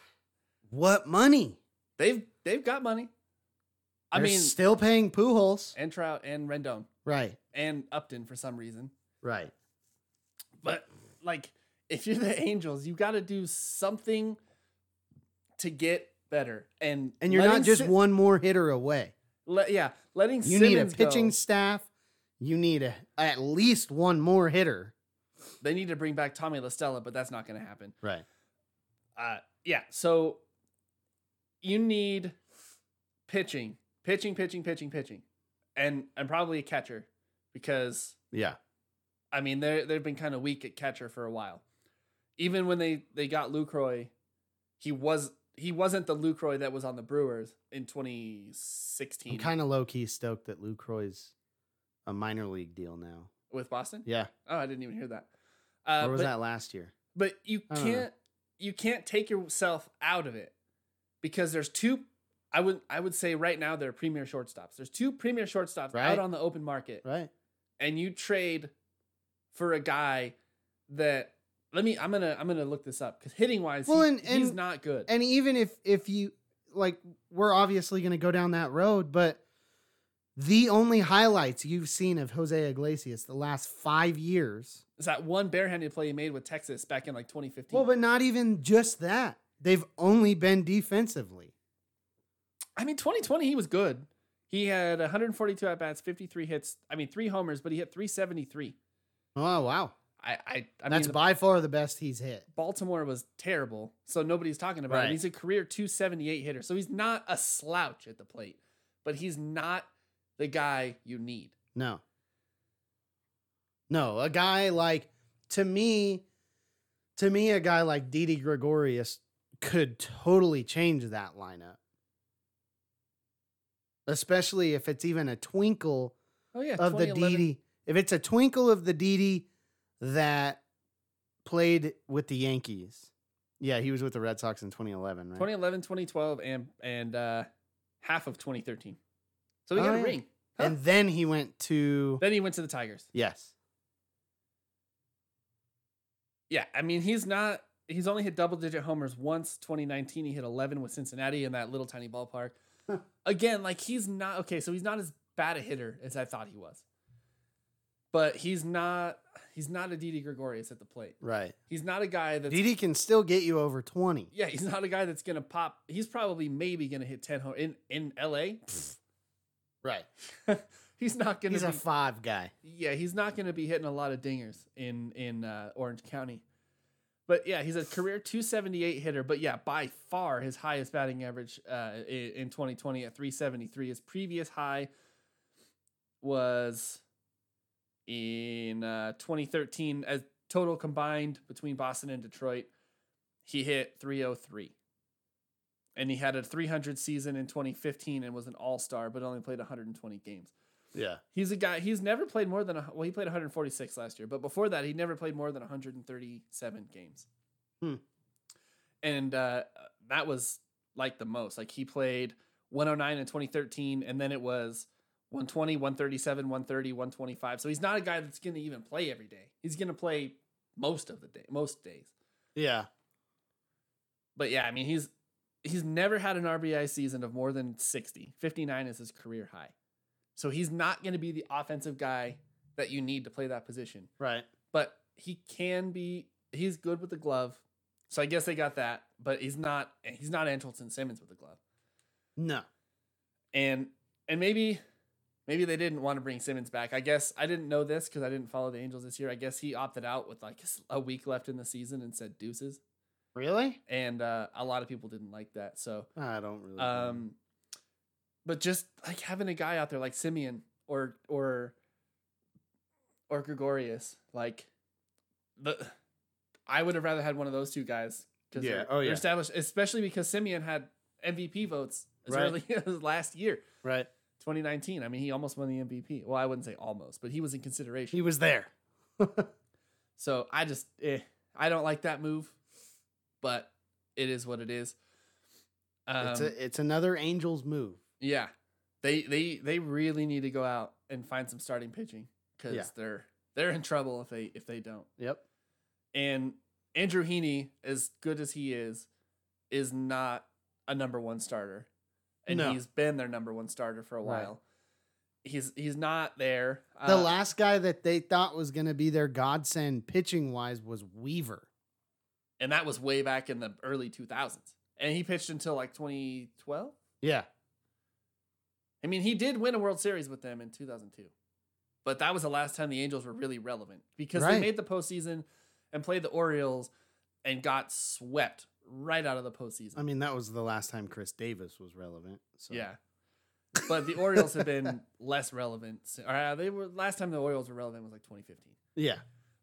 What money? They've they've got money. I They're mean, still paying Pujols. and Trout and Rendon Right, and Upton for some reason. right. But like, if you're the Angels, you got to do something to get better. And And you're not just Sim- one more hitter away. le- yeah, letting You Simmons need a go. pitching staff. You need a, at least one more hitter. They need to bring back Tommy La Stella, but that's not going to happen. Right. Uh, yeah. So you need pitching, pitching, pitching, pitching, pitching, and and probably a catcher because Yeah. I mean they they've been kind of weak at catcher for a while. Even when they they got Lucroy, he was he wasn't the Lucroy that was on the Brewers in 2016 I'm kind of low key stoked that Lucroy's a minor league deal now. with Boston. Yeah. Oh, I didn't even hear that. Uh, or was but, that last year? But you I don't know. can't you can't take yourself out of it because there's two. I would I would say right now they're premier shortstops. There's two premier shortstops Right. out on the open market, Right. and you trade for a guy that let me I'm gonna I'm gonna look this up because hitting wise, Well, he- and- he's not good. And even if if you like, we're obviously going to go down that road, but the only highlights you've seen of Jose Iglesias the last five years is that one barehanded play he made with Texas back in like 2015. Well, but not even just that. They've only been defensively. I mean, 2020 he was good. He had 142 at bats, 53 hits. I mean, three homers, but he hit 373. Oh wow, I I, I that's mean, by far the best he's hit. Baltimore was terrible, so nobody's talking about Right. him. He's a career 278 hitter, so he's not a slouch at the plate, but he's not the guy you need. No, no, a guy like to me, to me, a guy like Didi Gregorius could totally change that lineup, especially if it's even a twinkle Oh yeah, of the 2011 Didi. If it's a twinkle of the Didi that played with the Yankees, Yeah, he was with the Red Sox in 2011, right? 2011, 2012, and and uh, half of 2013. So he Oh, got a yeah. ring. Huh. And then he went to Then he went to the Tigers. yes. Yeah, I mean he's not. He's only hit double digit homers once. 2019, he hit 11 with Cincinnati in that little tiny ballpark. Huh. Again, like he's not okay. So he's not as bad a hitter as I thought he was. But he's not. He's not a Didi Gregorius at the plate. Right. He's not a guy that's. Didi can still get you over 20. yeah, he's not a guy that's gonna pop. He's probably maybe gonna hit 10 home in in LA. pfft, Right. he's not gonna. He's be, a five guy. yeah, he's not going to be hitting a lot of dingers in in uh, Orange County. But yeah, he's a career 278 hitter. But yeah, by far his highest batting average uh, in 2020 at 373. His previous high was in uh, 2013 as total combined between Boston and Detroit. He hit 303. And he had a 300 season in 2015 and was an all star, but only played 120 games. Yeah. He's a guy. He's never played more than a, well. He played 146 last year, but before that, he never played more than 137 games. Hmm. And uh, that was like the most. Like he played 109 in 2013, and then it was 120, 137, 130, 125. So he's not a guy that's going to even play every day. He's going to play most of the day, most days. Yeah. But yeah, I mean, he's he's never had an RBI season of more than 60. 59 is his career high. So he's not going to be the offensive guy that you need to play that position. Right. But he can be he's good with the glove. So I guess they got that, but he's not he's not Andrelton Simmons with the glove. No. And and maybe maybe they didn't want to bring Simmons back. I guess I didn't know this cuz I didn't follow the Angels this year. I guess he opted out with like a week left in the season and said deuces. Really? And uh, a lot of people didn't like that. So I don't really. Um, but just like having a guy out there like Semien or or or Gregorius, like the I would have rather had one of those two guys because Yeah. they're, Oh, yeah. established, especially because Semien had MVP votes as Right. early as last year, right. 2019. I mean, he almost won the MVP. Well, I wouldn't say almost, but he was in consideration. He was there. So I just, eh, I don't like that move, but it is what it is. Um, it's a, it's another Angels move. Yeah, they they they really need to go out and find some starting pitching because Yeah. they're they're in trouble if they if they don't. Yep. And Andrew Heaney, as good as he is, is not a number one starter, and No. he's been their number one starter for a Right. while. He's he's not there. The Uh, last guy that they thought was going to be their godsend pitching wise was Weaver. and that was way back in the early two thousands, and he pitched until like twenty twelve. Yeah. I mean, he did win a World Series with them in 2002. But that was the last time the Angels were really relevant because they made the postseason and played the Orioles and got swept right out of the postseason. I mean, that was the last time Chris Davis was relevant. So. yeah. But the Orioles have been less relevant. Or uh, they were last time the Orioles were relevant was like 2015. Yeah.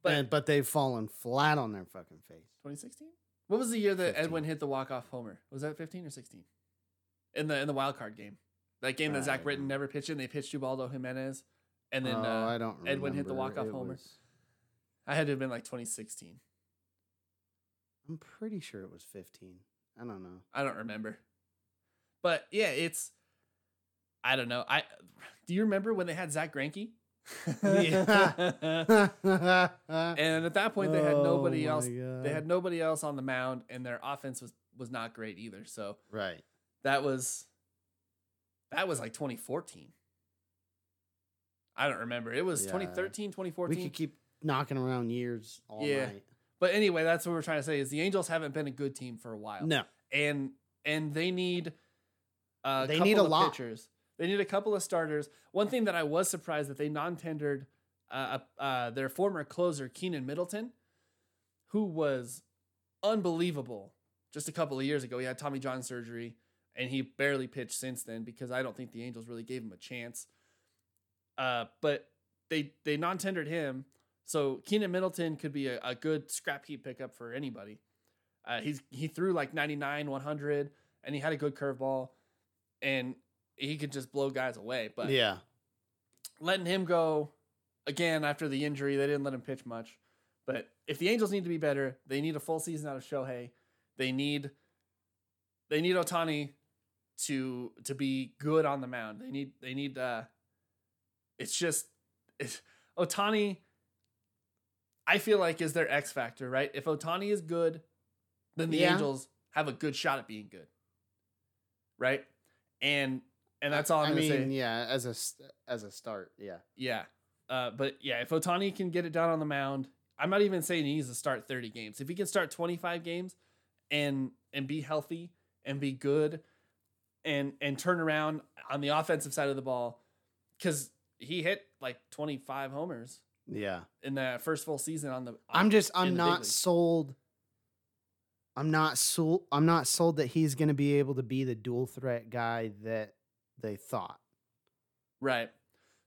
But But, but they've fallen flat on their fucking face. 2016? What was the year that 15. Edwin hit the walk-off homer? Was that 15 or 16? In the in the wild card game. That game that Zach Britton never pitched in, they pitched Ubaldo Jimenez and then oh, uh, I don't Edwin hit the walk-off It homer. was- I had to have been like 2016. I'm pretty sure it was 15. I don't know. I don't remember. But yeah, it's I don't know. I do you remember when they had Zach? Yeah. and at that point they had oh nobody Oh else. my They had nobody else on the mound and their offense was was not great either. So right. that was that was like 2014. I don't remember. It was Yeah. 2013, We could keep knocking around years all Yeah. night. But anyway, that's what we're trying to say is the Angels haven't been a good team for a while. No. and and they need a They couple need a of lot. pitchers. They need a couple of starters. One thing that I was surprised that they non-tendered uh, uh, their former closer Keynan Middleton, who was unbelievable just a couple of years ago. He had Tommy John surgery, and he barely pitched since then because I don't think the Angels really gave him a chance. Uh, but they they non-tendered him, so Keynan Middleton could be a, a good scrap heap pickup for anybody. Uh, he's he threw like 99, 100, and he had a good curveball, and he could just blow guys away. But yeah. letting him go again after the injury, they didn't let him pitch much. But if the Angels need to be better, they need a full season out of Shohei. They need they need Ohtani to to be good on the mound. They need they need uh it's just it's Ohtani I feel like is their X factor, right? If Ohtani is good, then the Yeah. Angels have a good shot at being good. Right? And and that's all I'm I gonna mean, say. yeah, as a as a start, yeah. Yeah. Uh, but yeah, if Ohtani can get it down on the mound, I'm not even saying he needs to start 30 games. If he can start 25 games and and be healthy and be good and and turn around on the offensive side of the ball, because he hit like 25 homers Yeah. in the first full season on the. I'm just I'm not sold. I'm not sold. I'm not sold that he's going to be able to be the dual threat guy that they thought. Right.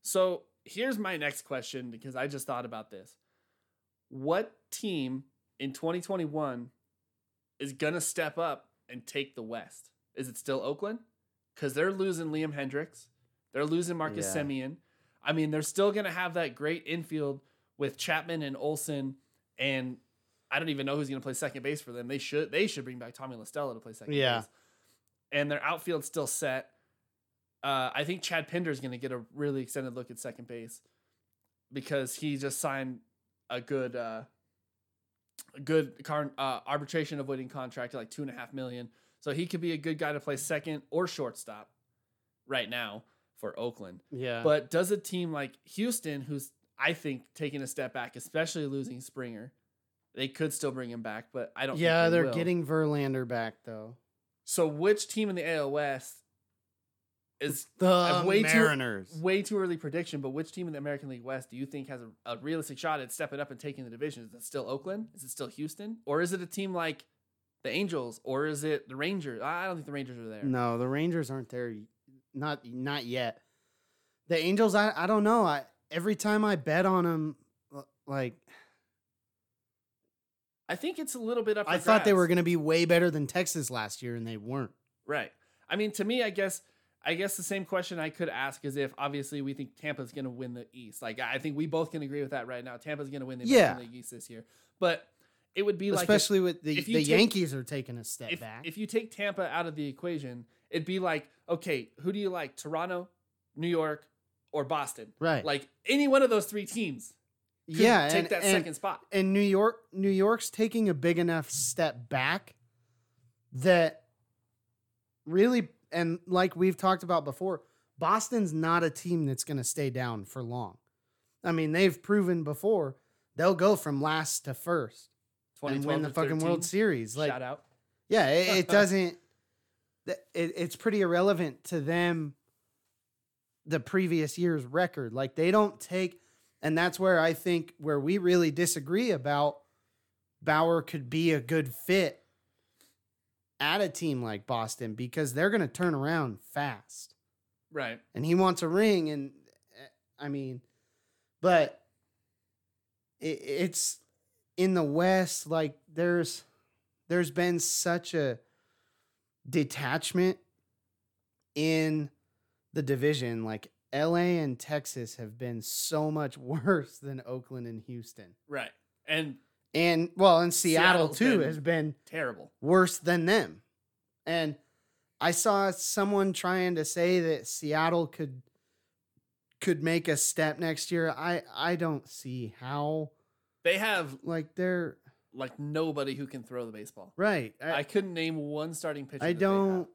So here's my next question because I just thought about this. What team in 2021 is going to step up and take the West? Is it still Oakland? Because they're losing Liam Hendriks. They're losing Marcus Yeah. Semien. I mean, they're still going to have that great infield with Chapman and Olson. And I don't even know who's going to play second base for them. They should they should bring back Tommy La Stella to play second Yeah. base. And their outfield's still set. Uh, I think Chad Pinder is going to get a really extended look at second base because he just signed a good, uh, a good car, uh, arbitration avoiding contract at like two and a half million. So he could be a good guy to play second or shortstop right now for Oakland. Yeah. But does a team like Houston, who's I think taking a step back, especially losing Springer, they could still bring him back, but I don't. yeah, think they they're will. getting Verlander back though. So which team in the AL West is The way too- Mariners. way too early prediction? But which team in the American League West do you think has a, a realistic shot at stepping up and taking the division? Is it still Oakland? Is it still Houston? Or is it a team like the Angels? Or is it the Rangers? I don't think the Rangers are there. No, the Rangers aren't there. Not not yet. The Angels, I I don't know. I every time I bet on them, uh, like I think it's a little bit up. I for thought they were going to be way better than Texas last year, and they weren't. Right. I mean, to me, I guess, I guess the same question I could ask is if obviously we think Tampa's going to win the East. Like, I think we both can agree with that right now. Tampa's going to win the Yeah. League East this year. But it would be like Especially with the the take- Yankees are taking a step if, back. if you take Tampa out of the equation, it'd be like, okay, who do you like? Toronto, New York, or Boston? right. Like any one of those three teams yeah, take and, that and, second spot. and New York, New York's taking a big enough step back that really, and like we've talked about before, Boston's not a team that's going to stay down for long. I mean, they've proven before they'll go from last to first and 2012 win the fucking 13. World Series. Like, Shout out. yeah, it, it doesn't. It, it's pretty irrelevant to them. The previous year's record, like they don't take, and that's where I think where we really disagree about Bauer could be a good fit at a team like Boston because they're going to turn around fast, Right. and he wants a ring, and uh, I mean, but it, it's in the West, like there's there's been such a detachment in the division. Like LA and Texas have been so much worse than Oakland and Houston. Right. And And well, and Seattle Seattle's too been- has been terrible. worse than them. And I saw someone trying to say that Seattle could could make a step next year. I I don't see how. They have Like they're like nobody who can throw the baseball. right. I, couldn't name one starting pitcher. I that they have. don't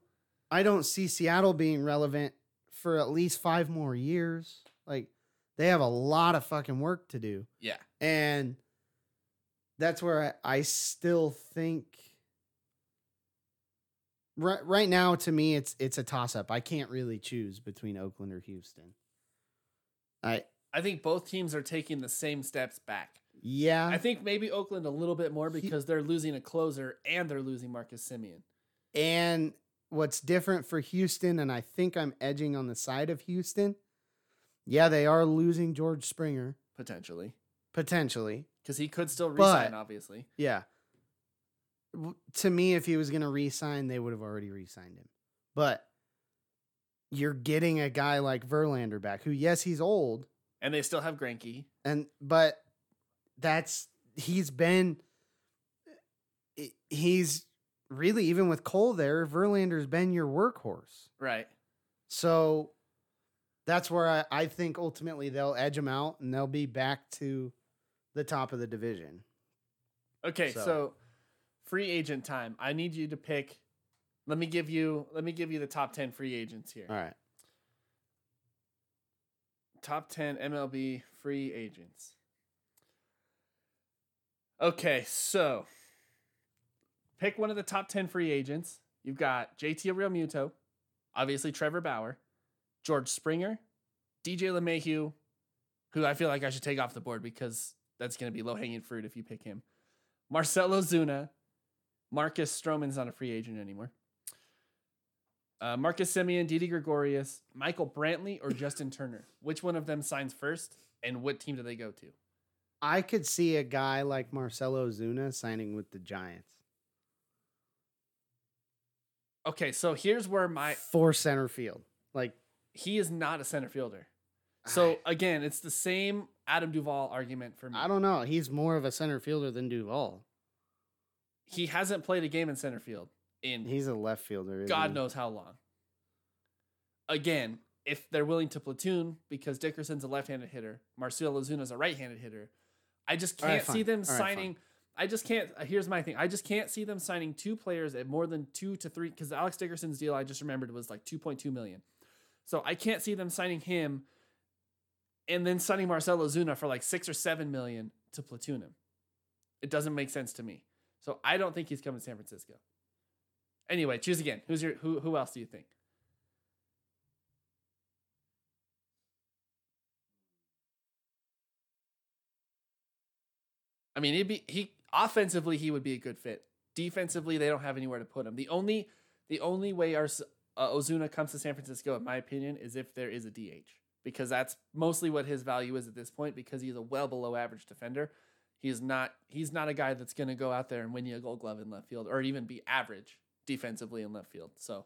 I don't see Seattle being relevant for at least 5 more years. Like they have a lot of fucking work to do. Yeah. And that's where I, I still think right right now to me it's it's a toss up. I can't really choose between Oakland or Houston. I I think both teams are taking the same steps back. Yeah. I think maybe Oakland a little bit more because they're losing a closer and they're losing Marcus Semien. And what's different for Houston, and I think I'm edging on the side of Houston. Yeah, they are losing George Springer Potentially. potentially. Because he could still But- resign, obviously. Yeah. To me, if he was going to re-sign, they would have already re-signed him. But you're getting a guy like Verlander back, who yes, he's old, And they still have Greinke. and but that's he's been he's really, even with Cole there, Verlander's been your workhorse. Right. So that's where I, I think ultimately they'll edge them out and they'll be back to the top of the division. Okay, So- so. free agent time. I need you to pick. Let me give you. Let me give you the top ten free agents here. All right. Top ten MLB free agents. Okay, so pick one of the top ten free agents. You've got JT Realmuto, obviously Trevor Bauer, George Springer, DJ LeMahieu, who I feel like I should take off the board because that's going to be low hanging fruit if you pick him. Marcell Ozuna, Marcus Stroman's not a free agent anymore. Uh, Marcus Semien, Didi Gregorius, Michael Brantley, or Justin Turner. Which one of them signs first, and what team do they go to? I could see a guy like Marcell Ozuna signing with the Giants Okay, so here's where my for center field. Like, he is not a center fielder. So again, it's the same Adam Duvall argument for me. I don't know. He's more of a center fielder than Duvall. he hasn't played a game in center field in He's a left fielder. God knows how long. Again, if they're willing to platoon because Dickerson's a left-handed hitter, Marcell Ozuna's a right-handed hitter, I just can't see them All right, signing. I just can't. uh, Here's my thing. I just can't see them signing two players at more than two to three. Because Alex Dickerson's deal, I just remembered, was like 2.2 million. So I can't see them signing him, and then signing Marcell Ozuna for like six or seven million to platoon him. It doesn't make sense to me. So I don't think he's coming to San Francisco. Anyway, choose again. Who's your who? Who else do you think? I mean, he'd be he offensively he would be a good fit. Defensively, they don't have anywhere to put him. The only the only way our uh, Ozuna comes to San Francisco, in my opinion, is if there is a DH because that's mostly what his value is at this point because he's a well below average defender. He's not he's not a guy that's going to go out there and win you a Gold Glove in left field or even be average defensively in left field. So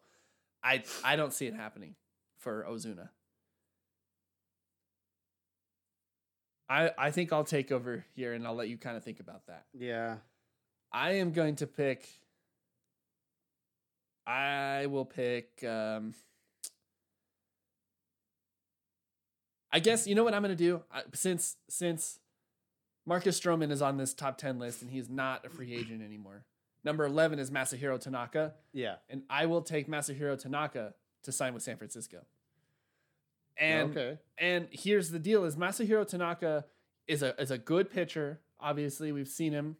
I I don't see it happening for Ozuna. I I think I'll take over here and I'll let you kind of think about that. Yeah. I am going to pick. I will pick. Um, I guess you know what I'm going to do I, since since Marcus Stroman is on this top ten list and he's not a free agent anymore. Number eleven is Masahiro Tanaka, Yeah. and I will take Masahiro Tanaka to sign with San Francisco. And okay. and here's the deal: is Masahiro Tanaka is a is a good pitcher. Obviously, we've seen him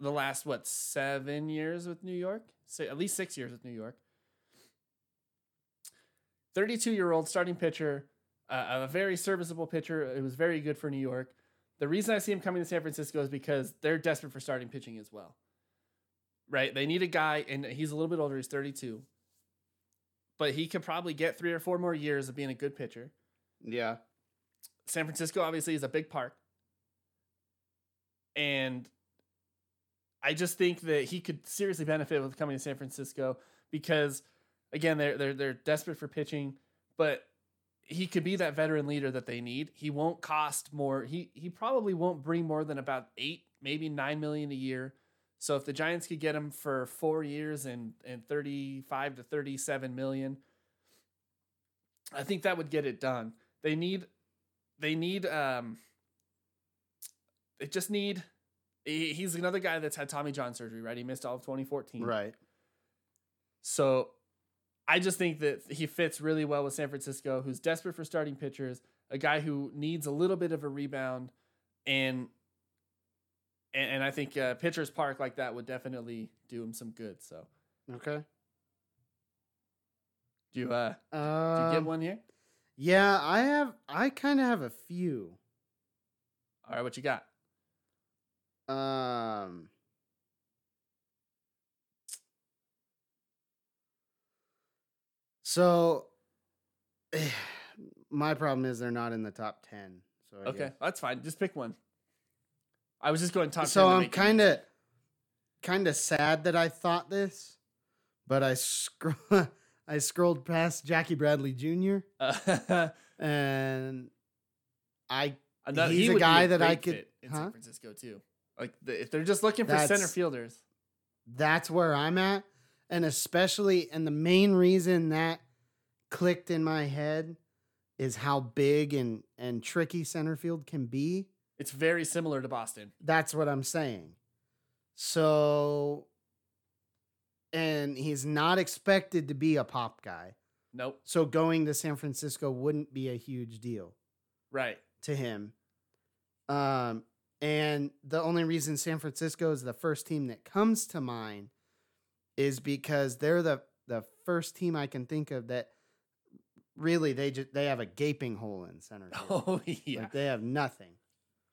the last what seven years with New York, say at least six years with New York. Thirty-two year old starting pitcher, uh, a very serviceable pitcher. It was very good for New York. The reason I see him coming to San Francisco is because they're desperate for starting pitching as well. Right? They need a guy, and he's a little bit older. He's thirty-two, but he could probably get three or four more years of being a good pitcher. Yeah. San Francisco obviously is a big park. And I just think that he could seriously benefit with coming to San Francisco because again they're they're they're desperate for pitching, but he could be that veteran leader that they need. He won't cost more. He he probably won't bring more than about 8, maybe 9 million a year. So if the Giants could get him for 4 years and and 35 to 37 million, I think that would get it done. They need they need um they just need he- he's another guy that's had Tommy John surgery, right? He missed all of 2014. Right. So I just think that he fits really well with San Francisco, who's desperate for starting pitchers, a guy who needs a little bit of a rebound, and and, and I think uh, Pitchers Park like that would definitely do him some good. So Okay. do you uh uh do Um, you get one here? Yeah, I have. I kind of have a few. All right, what you got? Um. So, my problem is they're not in the top ten. So I Okay, guess- that's fine. Just pick one. I was just going top. 10 So to I'm kind of, kind of sad that I thought this, but I scroll, I scrolled past Jackie Bradley Jr. Uh, and I another- He's he a guy that I could- in huh? San Francisco too. Like the, if they're just looking for center fielders, that's where I'm at. and especially and the main reason that clicked in my head is how big and and tricky center field can be. It's very similar to Boston. That's what I'm saying. So and he's not expected to be a pop guy. Nope. So going to San Francisco wouldn't be a huge deal Right. to him. Um, and the only reason San Francisco is the first team that comes to mind is because they're the the first team I can think of that really they just they have a gaping hole in center field. Oh yeah. Like they have nothing.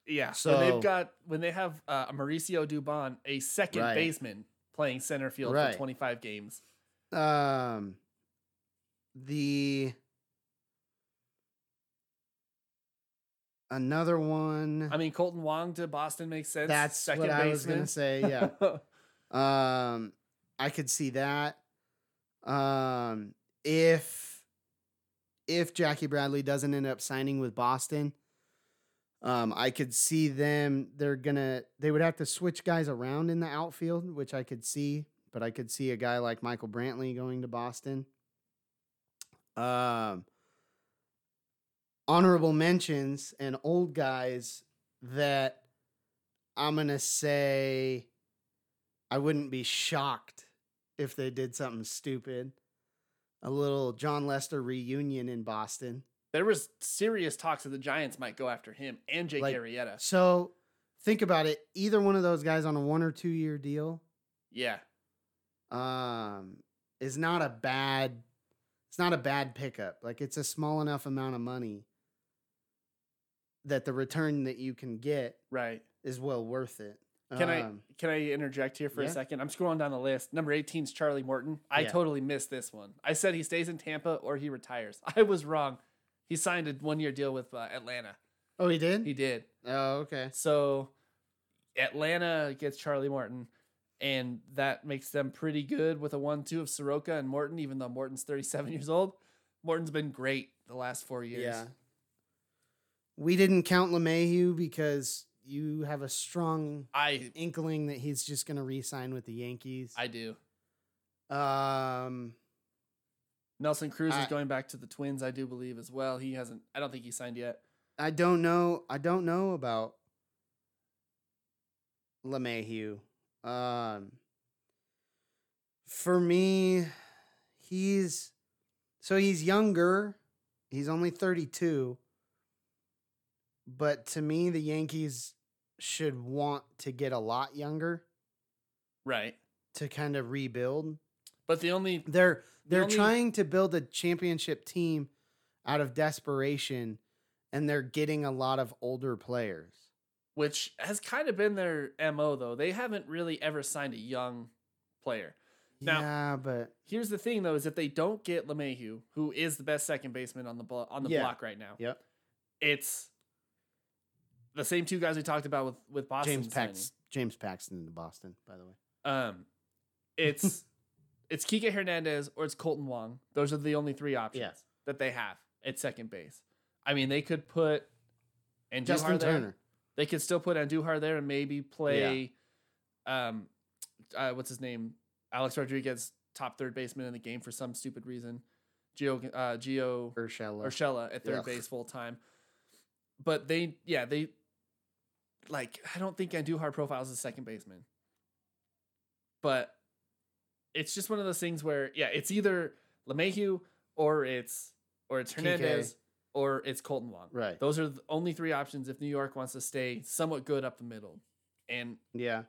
Yeah. So So- they've got when they have uh, Mauricio Dubon, a second Right. baseman, playing center field Right. for 25 games. Um, the another one. I mean, Kolten Wong to Boston makes sense. that's second what I was gonna say. Yeah. Um, I could see that. Um, if if Jackie Bradley doesn't end up signing with Boston, um, I could see them. They're gonna. They would have to switch guys around in the outfield, which I could see. But I could see a guy like Michael Brantley going to Boston. Um, honorable mentions and old guys that I'm gonna say I wouldn't be shocked if they did something stupid. A little Jon Lester reunion in Boston. There was serious talks that the Giants might go after him and Jake Like- Arrieta. So think about it. Either one of those guys on a one or two year deal Yeah. um, is not a bad. It's not a bad pickup. Like it's a small enough amount of money that the return that you can get Right. is well worth it. Can I Um, can I interject here for yeah. a second? I'm scrolling down the list. Number 18 is Charlie Morton. I Yeah. totally missed this one. I said he stays in Tampa or he retires. I was wrong. He signed a one year deal with uh, Atlanta. Oh, he did. He did. oh, okay. So Atlanta gets Charlie Morton, and that makes them pretty good with a one-two of Soroka and Morton. Even though Morton's 37 years old, Morton's been great the last four years. Yeah. We didn't count LeMahieu because you have a strong I inkling that he's just going to re-sign with the Yankees. I do. um, Nelson Cruz I- is going back to the Twins, I do believe as well. He hasn't. I don't think he signed yet. I don't know. I don't know about LeMahieu. Um, for me, he's so he's younger. He's only 32. But to me, the Yankees should want to get a lot younger Right. to kind of rebuild. But the only They're they're only- trying to build a championship team out of desperation and they're getting a lot of older players. which has kind of been their mo though, they haven't really ever signed a young player. Now- yeah, but Here's the thing though: is if they don't get LeMahieu, who is the best second baseman on the blo- on the Yeah. block right now, yep. it's the same two guys we talked about with with Boston. James Pax James Paxton in Boston, by the way. Um, it's it's Kike Hernandez or it's Kolten Wong. Those are the only three options Yeah. that they have at second base. I mean, they could put and Justin there. Turner. They could still put Andujar there and maybe play, um, uh, what's his name, Alex Rodriguez, top third baseman in the game for some stupid reason. Gio uh, Gio Urshela. Urshela at third Ugh. base full time. But they, yeah, they like. I don't think Andujar profiles as second baseman, but it's just one of those things where yeah, it's either LeMahieu or it's or it's Kike. Hernandez or it's Kolten Wong. Right. Those are the only three options if New York wants to stay somewhat good up the middle. And Yeah.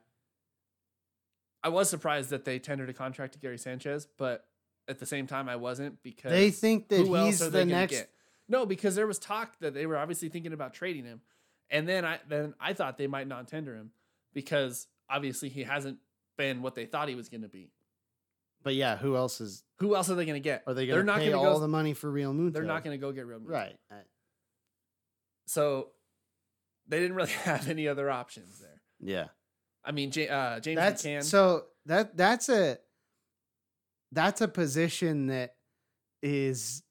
I was surprised that they tendered a contract to Gary Sanchez, but at the same time, I wasn't because They think that who else he's are the they gonna next get? No, because there was talk that they were obviously thinking about trading him, and then I then I thought they might not tender him because obviously he hasn't been what they thought he was going to be. But yeah, who else is Who else are they going to get? are they going to not pay all go- the money for Realmuto? They're not going to go get real moon. Right. So they didn't really have any other options there. Yeah. I mean, uh, James That's McCann. so that that's a that's a position that is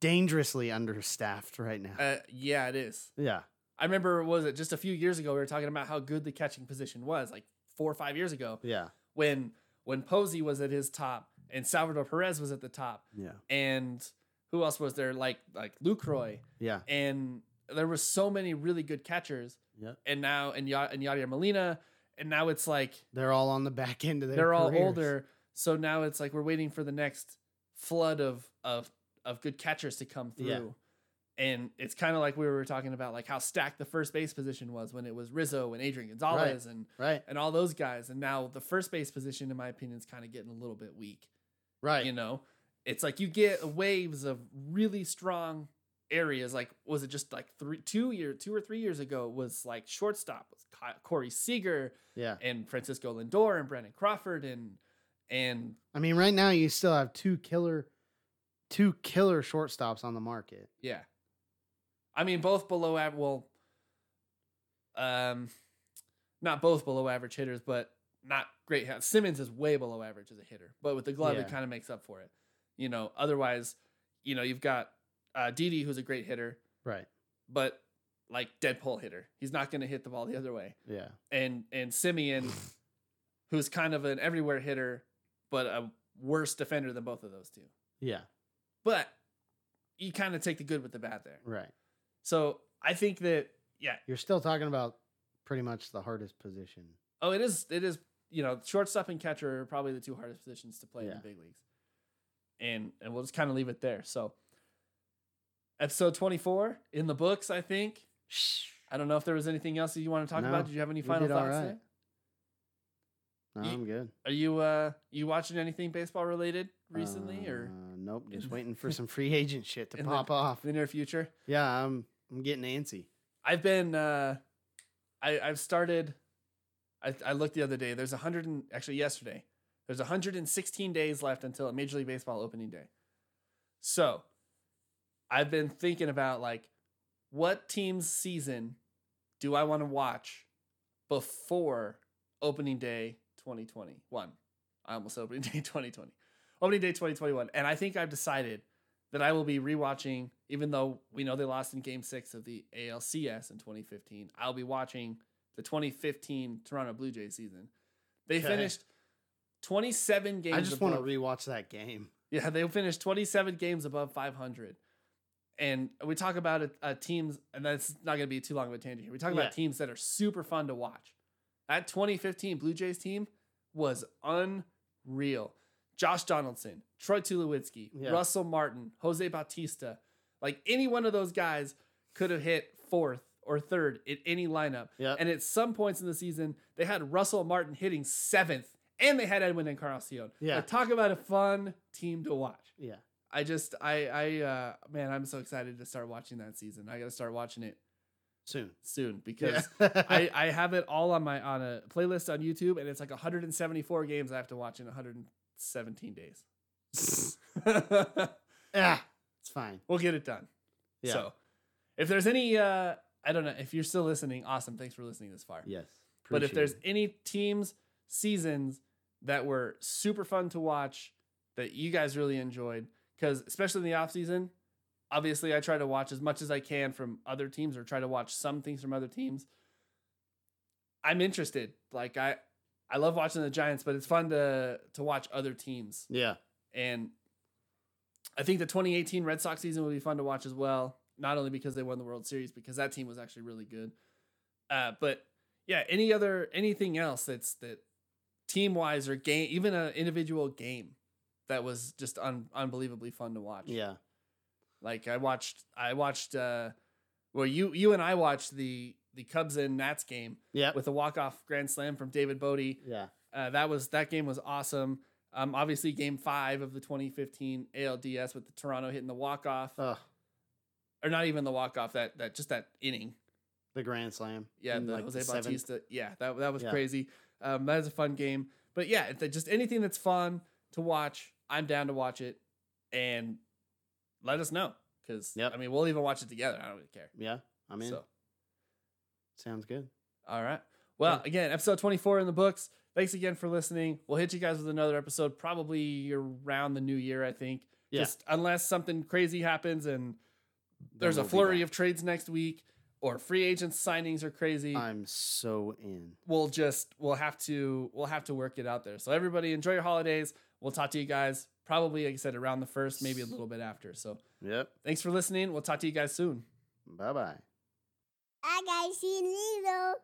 dangerously understaffed right now. uh, yeah, it is. yeah. I remember, was it just a few years ago? We were talking about how good the catching position was, like four or five years ago, Yeah. when when Posey was at his top and Salvador Perez was at the top, Yeah. and who else was there? Like like Lucroy, Yeah. and there were so many really good catchers, Yeah. and now and Ya and Yadier Molina, and now it's like They're all on the back end of their they're all older, so now it's like we're waiting for the next flood of of of good catchers to come through. Yeah. And it's kind of like we were talking about, like how stacked the first base position was when it was Rizzo and Adrian Gonzalez and Right. and all those guys. And now the first base position, in my opinion, is kind of getting a little bit weak. Right. You know, it's like you get waves of really strong areas. Like, was it just like three, two year, two or three years ago? Was like shortstop was Corey Seager yeah. and Francisco Lindor and Brandon Crawford and and I mean, right now you still have two killer, two killer shortstops on the market. yeah, I mean both below average. Well, um, not both below average hitters, but not great. Simmons is way below average as a hitter, but with the glove, it kind of makes up for it. You know, otherwise, you know, you've got uh, Didi, who's a great hitter, Right. but like dead pull hitter. He's not going to hit the ball the other way. Yeah. And and Semien, who's kind of an everywhere hitter, but a worse defender than both of those two. Yeah. But you kind of take the good with the bad there. Right. So I think that yeah. You're still talking about pretty much the hardest position. Oh, it is. It is. You know, shortstop and catcher are probably the two hardest positions to play in Yeah. the big leagues. And and we'll just kind of leave it there. So episode twenty four in the books. I think. I don't know if there was anything else that you want to talk No, about. Did you have any we final did all thoughts? right. there? No, Ye- I'm good. Are you uh you watching anything baseball related recently or Uh, nope. Just waiting for some free agent shit to in the- pop off. in the near future? Yeah, I'm. I'm getting antsy. I've been uh I I've started I I looked the other day. There's a 100 and actually yesterday. There's 116 days left until Major League Baseball opening day. So, I've been thinking about like what team's season do I want to watch before opening day 2021? I almost opening day 2020. Opening day 2021. And I think I've decided that I will be rewatching, even though we know they lost in game six of the ALCS in 2015. I'll be watching the 2015 Toronto Blue Jays season. They Okay. finished 27 games. I just want to above- rewatch that game. yeah, they finished 27 games above 500. And we talk about it, uh, teams, and that's not going to be too long of a tangent here. We talk Yeah. about teams that are super fun to watch. That 2015 Blue Jays team was unreal. Josh Donaldson, Troy Tulowitzki, Yeah. Russell Martin, Jose Bautista. Like any one of those guys could have hit fourth or third in any lineup. Yep. And at some points in the season, they had Russell Martin hitting seventh, and they had Edwin Encarnacion. Yeah. Like, talk about a fun team to watch. Yeah. I just, I, I, uh, man, I'm so excited to start watching that season. I got to start watching it Soon. soon because Yeah. I, I have it all on my on a playlist on YouTube, and it's like 174 games I have to watch in 117 days. yeah. It's fine. we'll get it done. Yeah. So, if there's any, uh, I don't know if you're still listening. Awesome, thanks for listening this far. Yes. But if there's it. any teams, seasons that were super fun to watch that you guys really enjoyed, because especially in the off season, obviously I try to watch as much as I can from other teams or try to watch some things from other teams. I'm interested. Like I I love watching the Giants, but it's fun to to watch other teams. Yeah. And I think the 2018 Red Sox season will be fun to watch as well. Not only because they won the World Series, because that team was actually really good. Uh, but yeah, any other anything else that's that team wise or game, even an individual game that was just un, unbelievably fun to watch. Yeah. Like I watched, I watched. uh Well, you you and I watched the the Cubs and Nats game Yeah. with a walk off grand slam from David Bote. Yeah. Uh, that was that game was awesome. Um, obviously, Game Five of the 2015 ALDS with the Toronto hitting the walk off, or not even the walk off. That that just that inning. the Grand Slam. Yeah, the like, Jose the seventh. Bautista. Yeah, that that was Yeah. crazy. Um, that was a fun game. But yeah, if just anything that's fun to watch, I'm down to watch it, and let us know because Yep. I mean we'll even watch it together. I don't really care. Yeah. I'm in. So Sounds good. all right. Well, Yeah. again, episode 24 in the books. Thanks again for listening. We'll hit you guys with another episode probably around the new year, I think. Yeah. Just unless something crazy happens and there's a we'll be flurry of trades next week or free agent signings are crazy. I'm so in. we'll just we'll have to we'll have to work it out there. So everybody enjoy your holidays. We'll talk to you guys probably, like I said, around the first, maybe a little bit after. So Yep. thanks for listening. We'll talk to you guys soon. Bye bye. I got you, Lilo.